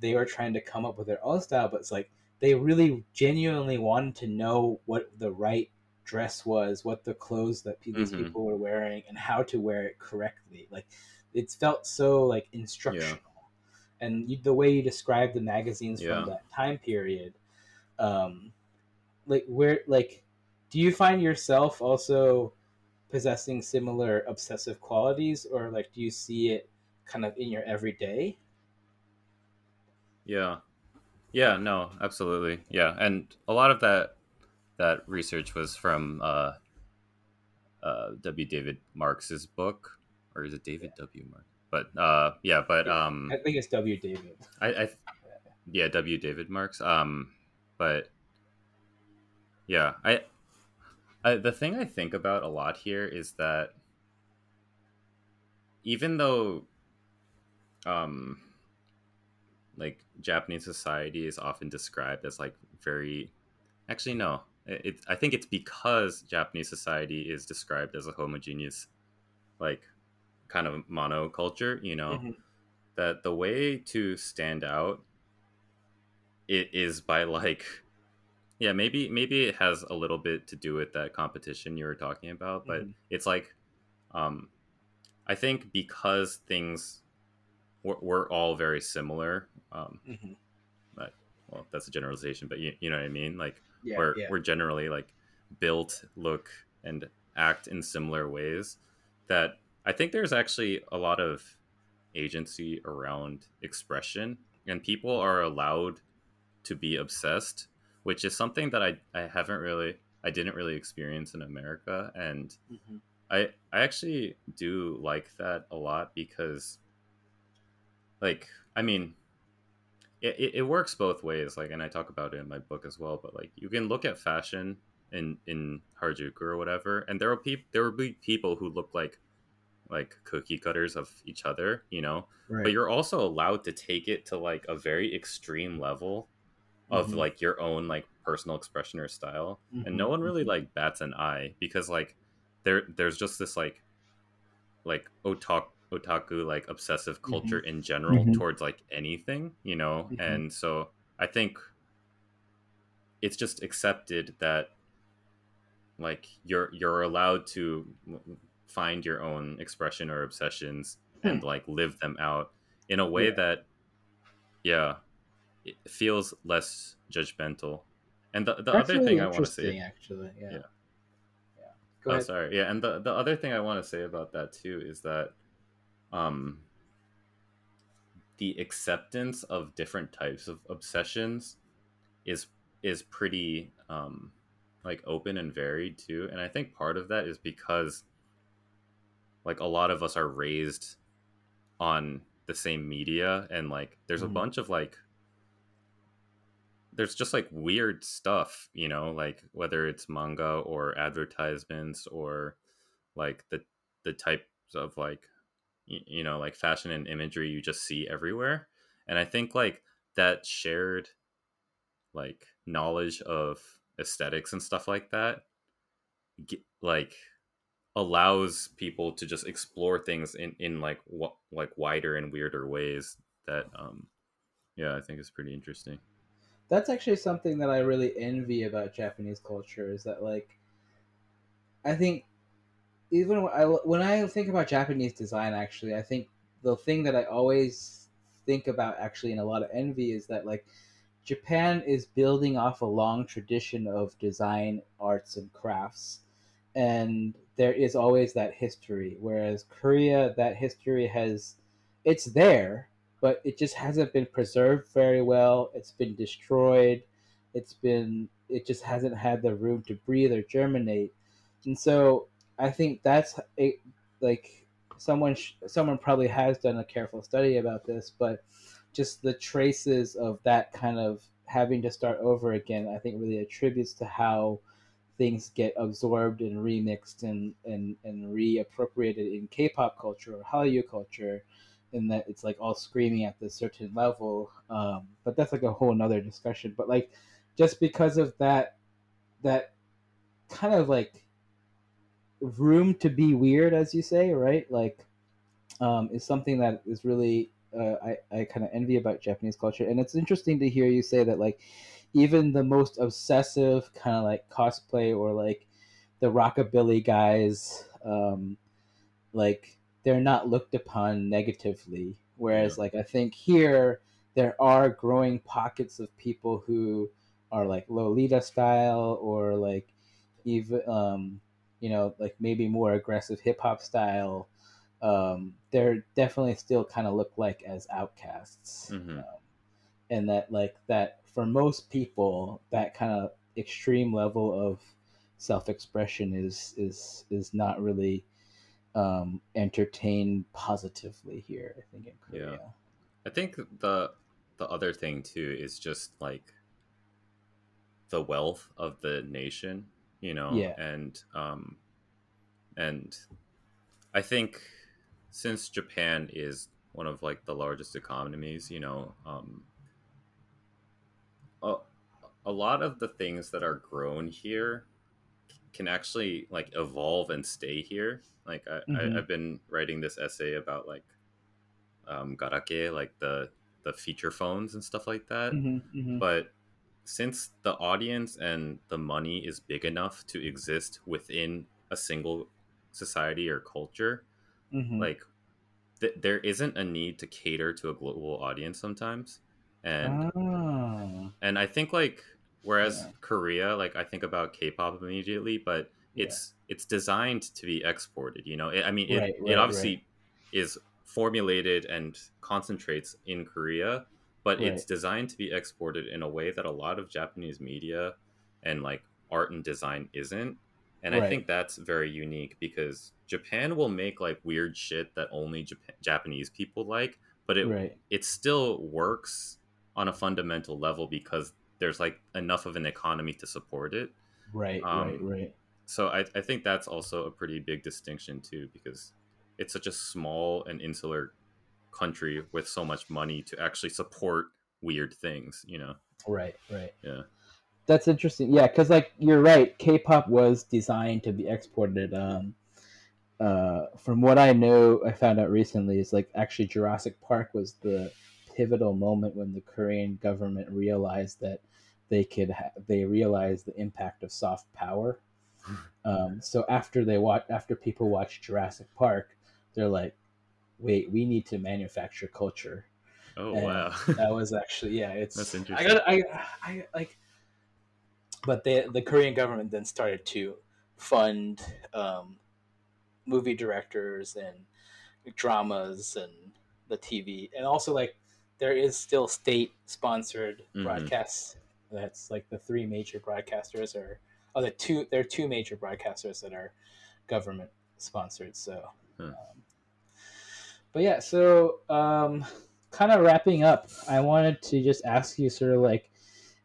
Speaker 1: they were trying to come up with their own style. But it's like they really genuinely wanted to know what the right dress was, what the clothes that these mm-hmm. people were wearing, and how to wear it correctly. Like it felt so like instructional. Yeah. And you, the way you described the magazines yeah. from that time period, um, like where like do you find yourself also possessing similar obsessive qualities or like do you see it kind of in your everyday?
Speaker 3: Yeah. Yeah no absolutely. Yeah and a lot of that that research was from uh, uh, w. David Marx's book or is it david yeah. w. Mark? But uh, yeah but um
Speaker 1: i think it's w. David.
Speaker 3: I, I yeah w. David Marx. Um but yeah i I, the thing I think about a lot here is that even though, um, like Japanese society is often described as like very, actually no, it, I think it's because Japanese society is described as a homogeneous, like, kind of monoculture. You know, mm-hmm. that the way to stand out, it is by like yeah maybe maybe it has a little bit to do with that competition you were talking about but mm-hmm. it's like um i think because things we're, we're all very similar um mm-hmm. but well that's a generalization but you, you know what i mean like yeah, we're yeah. we're generally like built look and act in similar ways that i think there's actually a lot of agency around expression and people are allowed to be obsessed which is something that I, I haven't really I didn't really experience in America and mm-hmm. I I actually do like that a lot because like I mean it, it, it works both ways like and I talk about it in my book as well but like you can look at fashion in in Harajuku or whatever, and there were people there would be people who look like like cookie cutters of each other, you know.
Speaker 1: Right.
Speaker 3: But you're also allowed to take it to like a very extreme level of
Speaker 1: Mhm.
Speaker 3: like your own like personal expression or style, and no
Speaker 1: Mhm,
Speaker 3: one really
Speaker 1: mhm.
Speaker 3: like bats an eye because like there there's just this like like otak otaku like obsessive culture in general towards like anything, you know, and so I think it's just accepted that like you're you're allowed to find your own expression or obsessions and like live them out in a way
Speaker 1: Hmm. Yeah.
Speaker 3: that yeah it feels less judgmental and the, the
Speaker 1: That's
Speaker 3: other
Speaker 1: really
Speaker 3: thing i want to say
Speaker 1: actually. Yeah.
Speaker 3: Yeah.
Speaker 1: Yeah. Go
Speaker 3: oh
Speaker 1: ahead.
Speaker 3: sorry yeah and the, the other thing i want to say about that too is that um the acceptance of different types of obsessions is is pretty um like open and varied too and i think part of that is because like a lot of us are raised on the same media and like there's
Speaker 1: Mhm.
Speaker 3: a bunch of like there's just like weird stuff you know like whether it's manga or advertisements or like the the types of like you know like fashion and imagery you just see everywhere. And i think like that shared like knowledge of aesthetics and stuff like that like allows people to just explore things in in like what like wider and weirder ways that um yeah i think is pretty interesting
Speaker 1: that's actually something that I really envy about Japanese culture is that like I think even when I, when I think about Japanese design actually I think the thing that I always think about actually in a lot of envy is that like Japan is building off a long tradition of design arts and crafts. And there is always that history whereas Korea that history has it's there but it just hasn't been preserved very well. It's been destroyed. It's been it just hasn't had the room to breathe or germinate. And so I think that's a, like someone sh- someone probably has done a careful study about this, but just the traces of that kind of having to start over again, I think really attributes to how things get absorbed and remixed and and and reappropriated in K-pop culture or Hallyu culture in that it's like all screaming at this certain level. Um, but that's like a whole nother discussion. But like just because of that that kind of like room to be weird, as you say, right? Like um, is something that is really uh, I, I kind of envy about Japanese culture. And it's interesting to hear you say that like even the most obsessive kind of like cosplay or like the rockabilly guys um, like they're not looked upon negatively. Whereas like i think here there are growing pockets of people who are like lolita style or like even um you know like maybe more aggressive hip hop style. Um they're definitely still kind of look like as outcasts.
Speaker 3: Mhm.
Speaker 1: um, and that like that for most people that kind of extreme level of self-expression is is is not really um, entertained positively here. I think in
Speaker 3: Yeah.
Speaker 1: Korea.
Speaker 3: I think the the other thing too is just like the wealth of the nation, you know,
Speaker 1: Yeah.
Speaker 3: and um and I think since Japan is one of like the largest economies, you know, um a, a lot of the things that are grown here can actually like evolve and stay here. Like I,
Speaker 1: Mhm.
Speaker 3: I, I've been writing this essay about like um, garake, like the the feature phones and stuff like that.
Speaker 1: Mm-hmm, mm-hmm.
Speaker 3: But since the audience and the money is big enough to exist within a single society or culture,
Speaker 1: mm-hmm.
Speaker 3: like th- there isn't a need to cater to a global audience sometimes. And
Speaker 1: ah,
Speaker 3: and I think like whereas
Speaker 1: Yeah.
Speaker 3: Korea, like I think about K-pop immediately, but
Speaker 1: Yeah.
Speaker 3: it's it's designed to be exported. You know, it, I mean, it,
Speaker 1: Right,
Speaker 3: it
Speaker 1: right,
Speaker 3: obviously is formulated and concentrates in Korea, but it's designed to be exported in a way that a lot of Japanese media and like art and design isn't. And I think that's very unique because Japan will make like weird shit that only Jap- Japanese people like, but it
Speaker 1: right.
Speaker 3: it still works on a fundamental level because there's like enough of an economy to support it.
Speaker 1: Right,
Speaker 3: Um,
Speaker 1: right, right.
Speaker 3: So I, I think that's also a pretty big distinction too, because it's such a small and insular country with so much money to actually support weird things, you know?
Speaker 1: Right, right.
Speaker 3: Yeah.
Speaker 1: That's interesting. Yeah, because like you're right, K-pop was designed to be exported. Um, uh, from what I know, I found out recently is like actually Jurassic Park was the pivotal moment when the Korean government realized that they could ha- they realized the impact of soft power. Um, so after they watch after people watch Jurassic Park, they're like, wait, we need to manufacture culture.
Speaker 3: Oh
Speaker 1: And
Speaker 3: wow.
Speaker 1: that was actually yeah it's
Speaker 3: That's interesting.
Speaker 1: i got i i like but the the korean government then started to fund um movie directors and dramas and the tv and also like there is still state sponsored
Speaker 3: Mhm.
Speaker 1: broadcasts that's like the three major broadcasters are oh the two there are two major broadcasters that are government sponsored so
Speaker 3: Hmm.
Speaker 1: um, but yeah so um kind of wrapping up, I wanted to just ask you sort of like,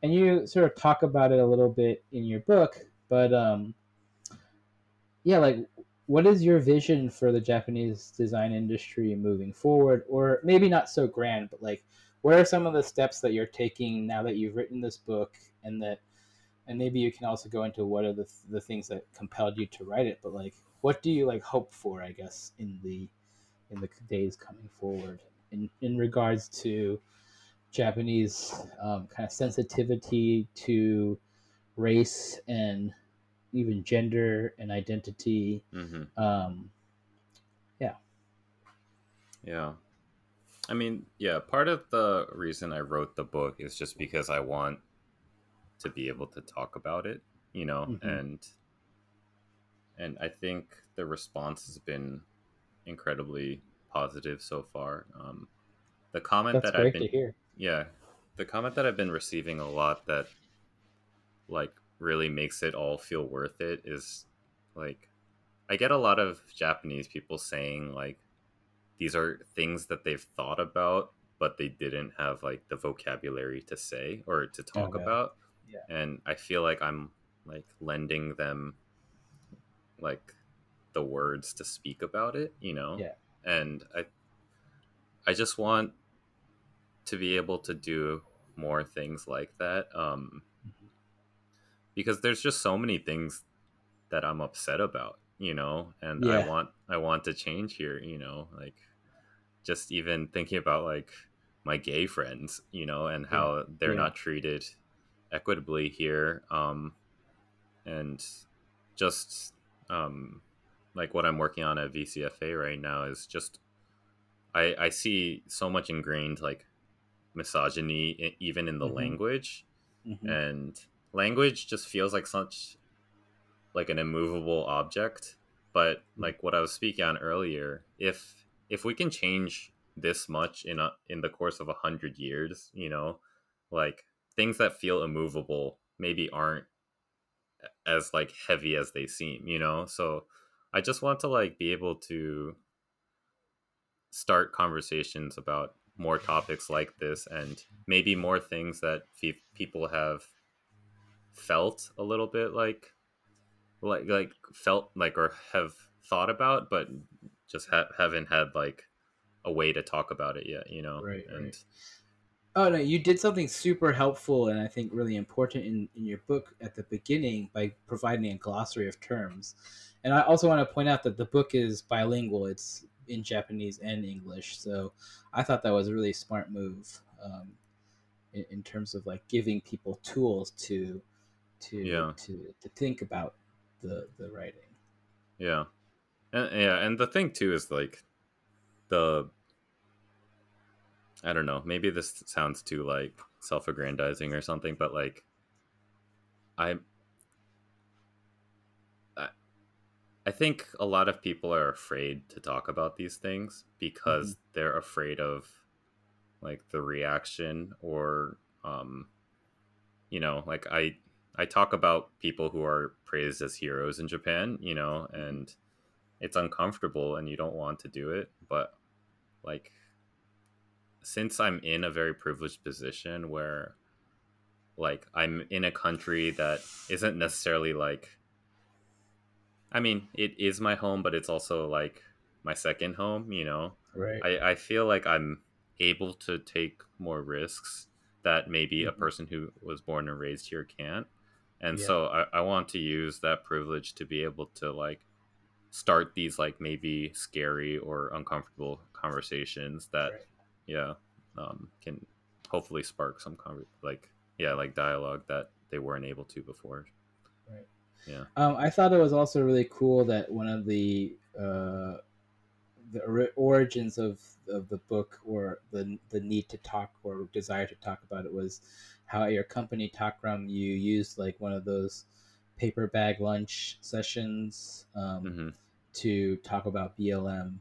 Speaker 1: and you sort of talk about it a little bit in your book, but um, yeah, like, what is your vision for the Japanese design industry moving forward, or maybe not so grand, but like, what are some of the steps that you're taking now that you've written this book, and that, and maybe you can also go into what are the the things that compelled you to write it, but like, what do you like hope for, I guess, in the in the days coming forward in, in regards to Japanese um, kind of sensitivity to race and even gender and identity.
Speaker 3: hmm
Speaker 1: Um,
Speaker 3: Yeah. Yeah. I mean, yeah, part of the reason I wrote the book is just because I want to be able to talk about it, you know,
Speaker 1: Mhm.
Speaker 3: and and I think the response has been incredibly positive so far. Um, the comment
Speaker 1: that's
Speaker 3: that I've been
Speaker 1: to hear.
Speaker 3: yeah, the comment that I've been receiving a lot that like really makes it all feel worth it is like I get a lot of Japanese people saying like these are things that they've thought about but they didn't have like the vocabulary to say or to talk
Speaker 1: Okay.
Speaker 3: about.
Speaker 1: Yeah.
Speaker 3: And I feel like I'm like lending them like the words to speak about it, you know?
Speaker 1: Yeah.
Speaker 3: And I I just want to be able to do more things like that. Um. Because there's just so many things that I'm upset about, you know, and
Speaker 1: Yeah.
Speaker 3: I want I want to change here, you know, like just even thinking about like my gay friends, you know, and how they're
Speaker 1: Yeah.
Speaker 3: not treated equitably here um and just um like what I'm working on at VCFA right now is just I I see so much ingrained like misogyny even in the
Speaker 1: Mhm.
Speaker 3: language
Speaker 1: Mhm.
Speaker 3: and language just feels like such like an immovable object. But hmm. like what i was speaking on earlier if if we can change this much in a in the course of a hundred years you know like things that feel immovable maybe aren't as like heavy as they seem you know? So i just want to like be able to start conversations about more topics like this and maybe more things that fe- people have felt a little bit like like like felt like or have thought about but just ha- haven't had like a way to talk about it yet you know
Speaker 1: Right,
Speaker 3: and
Speaker 1: right. Oh no, you did something super helpful and I think really important in, in your book at the beginning by providing a glossary of terms. And I also want to point out that the book is bilingual; it's in Japanese and English. So I thought that was a really smart move um, in, in terms of like giving people tools to to
Speaker 3: Yeah.
Speaker 1: to, to think about the the writing.
Speaker 3: Yeah, and, yeah, and the thing too is like the I don't know. Maybe this sounds too like self-aggrandizing or something, but like I I, I think a lot of people are afraid to talk about these things because they're afraid of like the reaction or um you know, like I I talk about people who are praised as heroes in Japan, you know, and it's uncomfortable and you don't want to do it, but like since I'm in a very privileged position where like I'm in a country that isn't necessarily like I mean, it is my home, but it's also like my second home, you know.
Speaker 1: Right.
Speaker 3: I, I feel like I'm able to take more risks that maybe
Speaker 1: Mhm.
Speaker 3: a person who was born and raised here can't. And
Speaker 1: Yeah.
Speaker 3: so I, I want to use that privilege to be able to like start these like maybe scary or uncomfortable conversations that
Speaker 1: Right.
Speaker 3: yeah um, can hopefully spark some conver- like yeah like dialogue that they weren't able to before right yeah
Speaker 1: Um, I thought it was also really cool that one of the uh, the ori- origins of, of the book or the the need to talk or desire to talk about it was how at your company Takram you used like one of those paper bag lunch sessions um,
Speaker 3: hmm
Speaker 1: to talk about BLM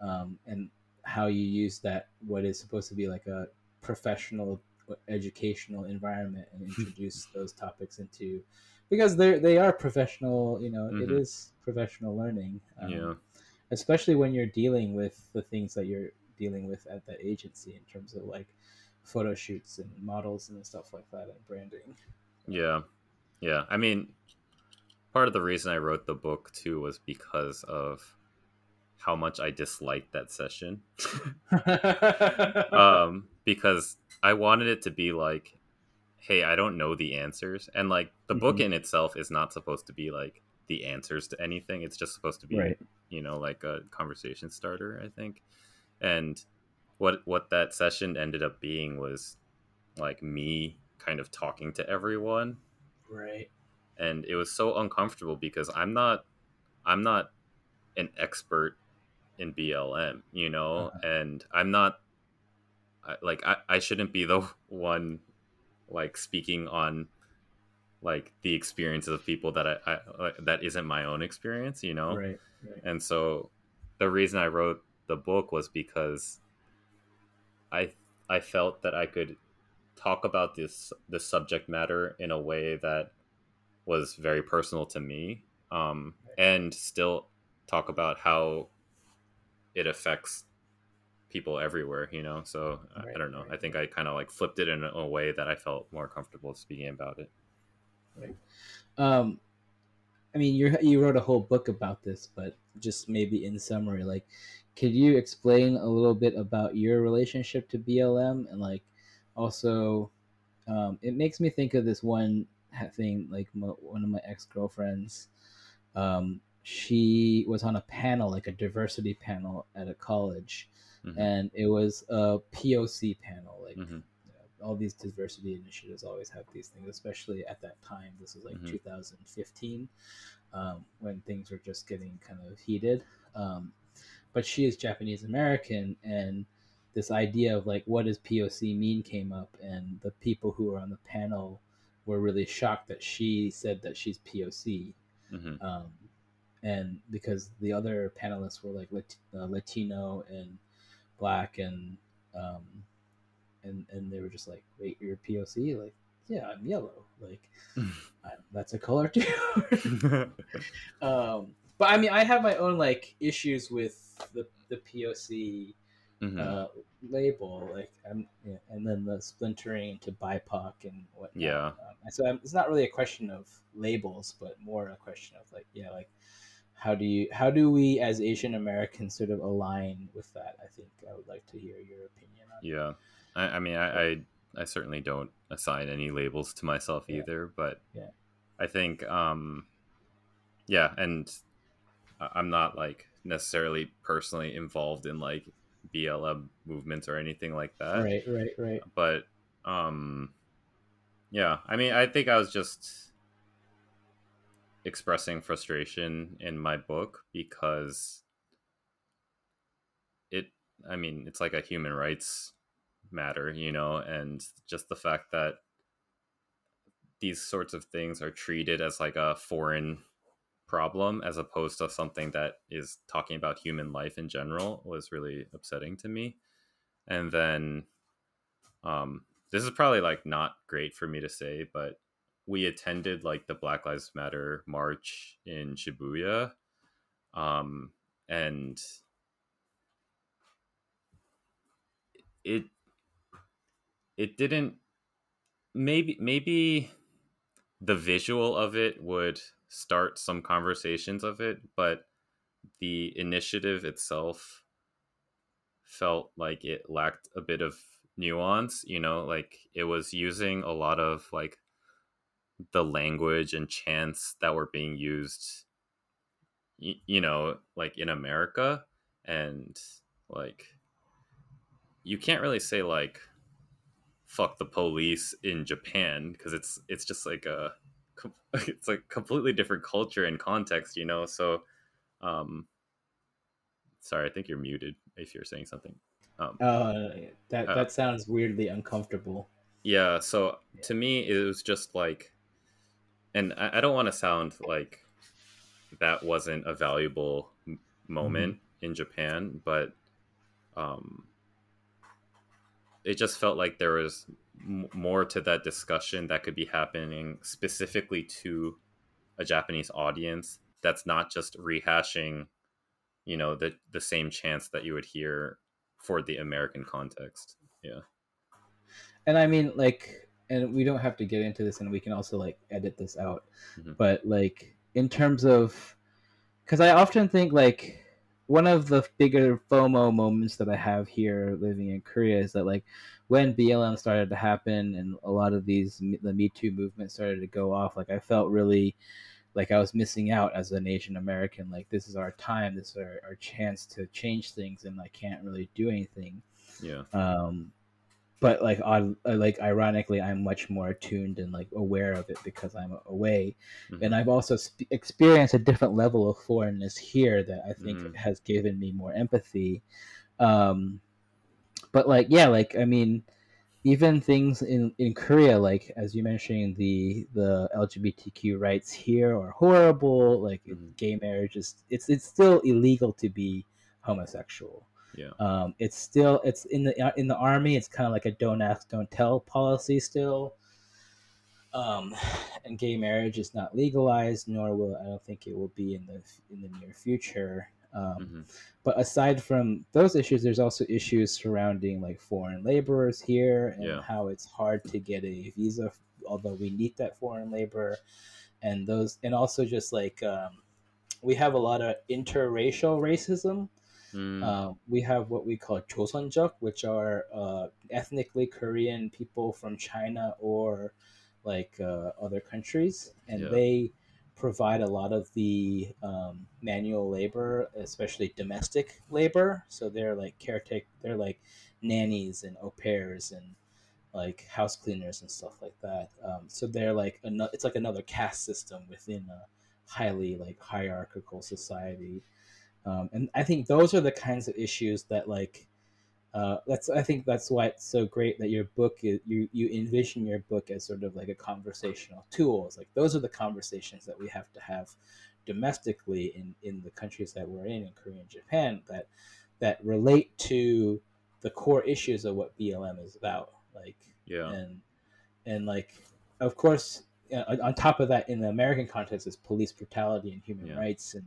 Speaker 1: um, and how you use that what is supposed to be like a professional educational environment and [laughs] introduce those topics into because they they are professional you know it
Speaker 3: Mhm.
Speaker 1: is professional learning um,
Speaker 3: yeah
Speaker 1: especially when you're dealing with the things that you're dealing with at that agency in terms of like photo shoots and models and stuff like that and branding
Speaker 3: yeah yeah i mean part of the reason i wrote the book too was because of how much i disliked that session [laughs] um, because I wanted it to be like, hey, I don't know the answers, and like the book
Speaker 1: Mhm.
Speaker 3: in itself is not supposed to be like the answers to anything. It's just supposed to be,
Speaker 1: right
Speaker 3: you know, like a conversation starter, I think. And what what that session ended up being was like me kind of talking to everyone,
Speaker 1: right
Speaker 3: and it was so uncomfortable because I'm not I'm not an expert in BLM, you know,
Speaker 1: Uh-huh.
Speaker 3: and I'm not I, like I, I shouldn't be the [laughs] one like speaking on like the experiences of people that I, I like, that isn't my own experience, you know.
Speaker 1: right right
Speaker 3: And so the reason I wrote the book was because I I felt that I could talk about this this subject matter in a way that was very personal to me um, and still talk about how it affects people everywhere you know? So I- I don't know.
Speaker 1: right,
Speaker 3: i think i kind of like flipped it in a way that i felt more comfortable speaking about it. Right.
Speaker 1: um i mean you you wrote a whole book about this but just maybe in summary like could you explain a little bit about your relationship to blm and like also um, it makes me think of this one thing like mo one of my ex-girlfriends um, she was on a panel like a diversity panel at a college
Speaker 3: Mhm.
Speaker 1: and it was a poc panel like
Speaker 3: Mhm.
Speaker 1: you know, all these diversity initiatives always have these things, especially at that time. This was like
Speaker 3: Mhm.
Speaker 1: 2015, um, when things were just getting kind of heated. Um, but she is Japanese American, and this idea of like what does POC mean came up, and the people who were on the panel were really shocked that she said that she's POC.
Speaker 3: Mhm.
Speaker 1: Um, and because the other panelists were like Lat- uh, Latino and black and um, and and they were just like, "Wait, you're POC?" Like, yeah, I'm yellow. Like, I, [laughs] that's a color too. [laughs] um, but I mean, I have my own like issues with the the POC
Speaker 3: Mhm.
Speaker 1: uh, label, like, I'm, yeah, and then the splintering into BIPOC and whatnot.
Speaker 3: Yeah.
Speaker 1: Um, so I'm, it's not really a question of labels, but more a question of like, yeah, like how do you how do we as Asian Americans sort of align with that? I think I would like to hear your opinion on.
Speaker 3: Yeah, I, I mean, I, I I certainly don't assign any labels to myself
Speaker 1: Yeah.
Speaker 3: either, but
Speaker 1: Yeah.
Speaker 3: I think, um, yeah, and I'm not like necessarily personally involved in like BLM movements or anything like that,
Speaker 1: Right, right, right.
Speaker 3: but um, yeah, I mean, I think I was just expressing frustration in my book because it i mean it's like a human rights matter you know and just the fact that these sorts of things are treated as like a foreign problem as opposed to something that is talking about human life in general was really upsetting to me. And then um this is probably like not great for me to say but we attended like the black lives matter march in shibuya um and it it didn't maybe maybe the visual of it would start some conversations of it, but the initiative itself felt like it lacked a bit of nuance, you know, like it was using a lot of like the language and chants that were being used you, you know, like in America. And like you can't really say like fuck the police in Japan because it's it's just like a [laughs] it's like completely different culture and context, you know. So, um, sorry, I think you're muted if you're saying something.
Speaker 1: Um, uh, that uh, that sounds weirdly uncomfortable.
Speaker 3: Yeah. So to me, it was just like, and I, I don't want to sound like that wasn't a valuable moment mm-hmm. in Japan, but um, it just felt like there was m- more to that discussion that could be happening specifically to a Japanese audience. That's not just rehashing, you know, the the same chants that you would hear for the American context. Yeah.
Speaker 1: And I mean, like, and we don't have to get into this, and we can also like edit this out. Mm-hmm. But like, in terms of, because I often think like one of the bigger FOMO moments that I have here living in Korea is that like when BLM started to happen and a lot of these the Me Too movement started to go off, like I felt really like I was missing out as an Asian American. Like this is our time, this is our, our chance to change things, and I can't really do anything.
Speaker 3: Yeah.
Speaker 1: Um, but like on like ironically i'm much more attuned and like aware of it because i'm away mm-hmm. and i've also sp- experienced a different level of foreignness here that i think mm-hmm. has given me more empathy um but like yeah like i mean even things in in korea like as you mentioned the the lgbtq rights here are horrible like mm-hmm. gay marriage is it's it's still illegal to be homosexual
Speaker 3: yeah.
Speaker 1: Um, it's still it's in the in the army. It's kind of like a don't ask, don't tell policy still. Um, and gay marriage is not legalized, nor will I don't think it will be in the in the near future. Um, mm-hmm. But aside from those issues, there's also issues surrounding like foreign laborers here and yeah. how it's hard to get a visa, although we need that foreign labor, and those, and also just like um, we have a lot of interracial racism Mm. Uh, we have what we call Joseonjeok, which are uh, ethnically Korean people from China or like uh, other countries, and yeah. they provide a lot of the um, manual labor, especially domestic labor. So they're like caretake, they're like nannies and au pairs and like house cleaners and stuff like that. Um, so they're like another, it's like another caste system within a highly like hierarchical society um, and I think those are the kinds of issues that like uh, that's I think that's why it's so great that your book is, you you envision your book as sort of like a conversational tool. It's like those are the conversations that we have to have domestically in in the countries that we're in in Korea and Japan that that relate to the core issues of what BLM is about. Like
Speaker 3: yeah,
Speaker 1: and and like of course you know, on top of that in the American context is police brutality and human yeah. rights and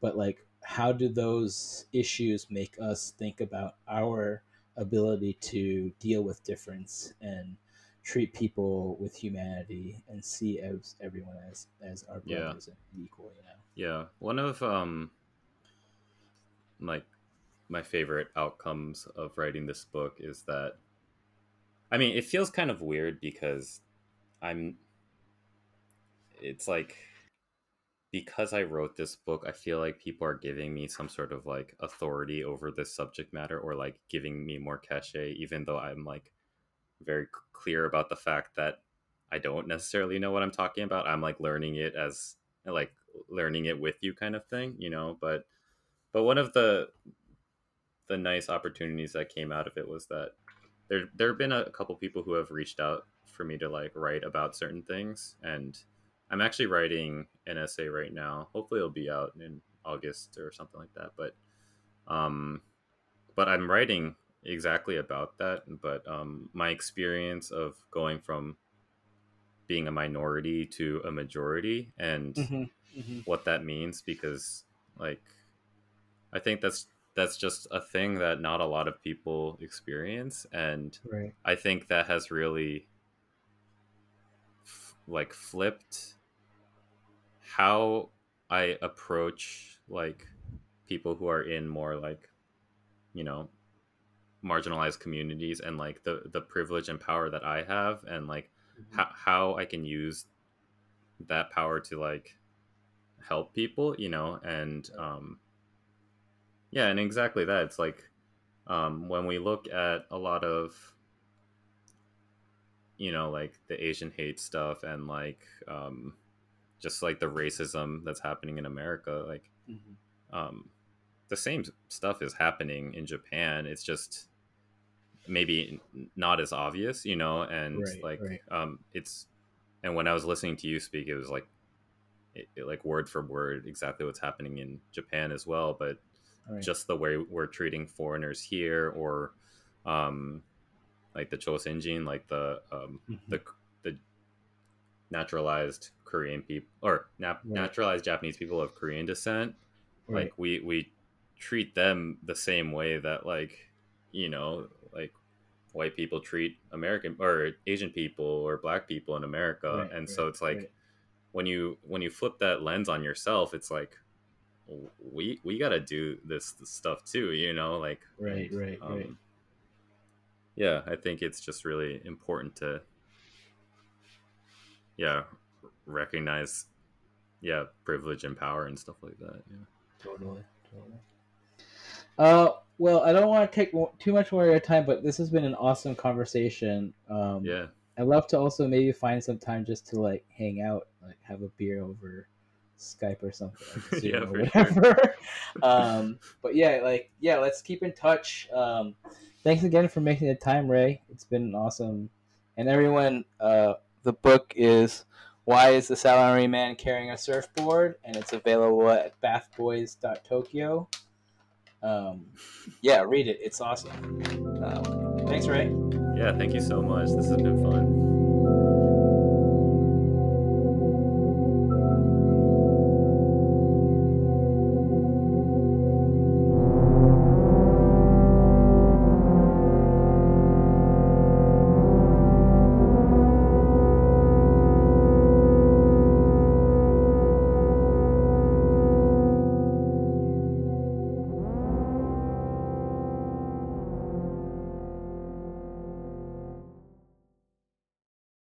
Speaker 1: but like how do those issues make us think about our ability to deal with difference and treat people with humanity and see as everyone as as our brothers yeah. and equal you know
Speaker 3: yeah one of um like my favorite outcomes of writing this book is that i mean it feels kind of weird because i'm it's like because I wrote this book, I feel like people are giving me some sort of like authority over this subject matter or like giving me more cachet, even though I'm like very clear about the fact that I don't necessarily know what I'm talking about. I'm like learning it as like learning it with you kind of thing, you know, but but one of the the nice opportunities that came out of it was that there there have been a couple people who have reached out for me to like write about certain things and I'm actually writing an essay right now. Hopefully, it'll be out in August or something like that. But, um, but I'm writing exactly about that. But um, my experience of going from being a minority to a majority and mm-hmm, mm-hmm. what that means, because like, I think that's that's just a thing that not a lot of people experience, and
Speaker 1: right.
Speaker 3: I think that has really like flipped how I approach like people who are in more like you know marginalized communities and like the the privilege and power that I have and like
Speaker 1: Mm-hmm.
Speaker 3: how how I can use that power to like help people, you know, and um yeah, and exactly that. It's like um when we look at a lot of you know, like the Asian hate stuff and like um just like the racism that's happening in America, like
Speaker 1: Mhm.
Speaker 3: um the same stuff is happening in Japan. It's just maybe not as obvious, you know, and
Speaker 1: Right,
Speaker 3: like
Speaker 1: right.
Speaker 3: um it's and when I was listening to you speak, it was like it, it, like word for word exactly what's happening in Japan as well, but
Speaker 1: Right.
Speaker 3: just the way we're treating foreigners here or um like the Chosenjin, like the um
Speaker 1: Mhm.
Speaker 3: the the naturalized Korean people or nat-
Speaker 1: Right.
Speaker 3: naturalized Japanese people of Korean descent
Speaker 1: Right.
Speaker 3: like we we treat them the same way that like you know like white people treat american or asian people or black people in america
Speaker 1: Right,
Speaker 3: and so it's like
Speaker 1: right.
Speaker 3: when you when you flip that lens on yourself it's like we we got to do this stuff too you know like
Speaker 1: Right, right, right.
Speaker 3: um, yeah i think it's just really important to yeah recognize yeah privilege and power and stuff like that yeah
Speaker 1: Totally, totally. Uh, well, I don't want to take too much more of your time, but this has been an awesome conversation. Um,
Speaker 3: yeah
Speaker 1: I'd love to also maybe find some time just to like hang out, like have a beer over Skype or something, like [laughs]
Speaker 3: Yeah,
Speaker 1: or
Speaker 3: for sure.
Speaker 1: whatever. [laughs] um, but yeah, like yeah, let's keep in touch. Um, thanks again for making the time, Ray. It's been awesome. And everyone, uh, the book is "Why Is the Salary Man Carrying a Surfboard?" and it's available at bathboys.tokyo. Um, yeah, read it. It's awesome. Um, thanks, Ray.
Speaker 3: Yeah, thank you so much. This has been fun.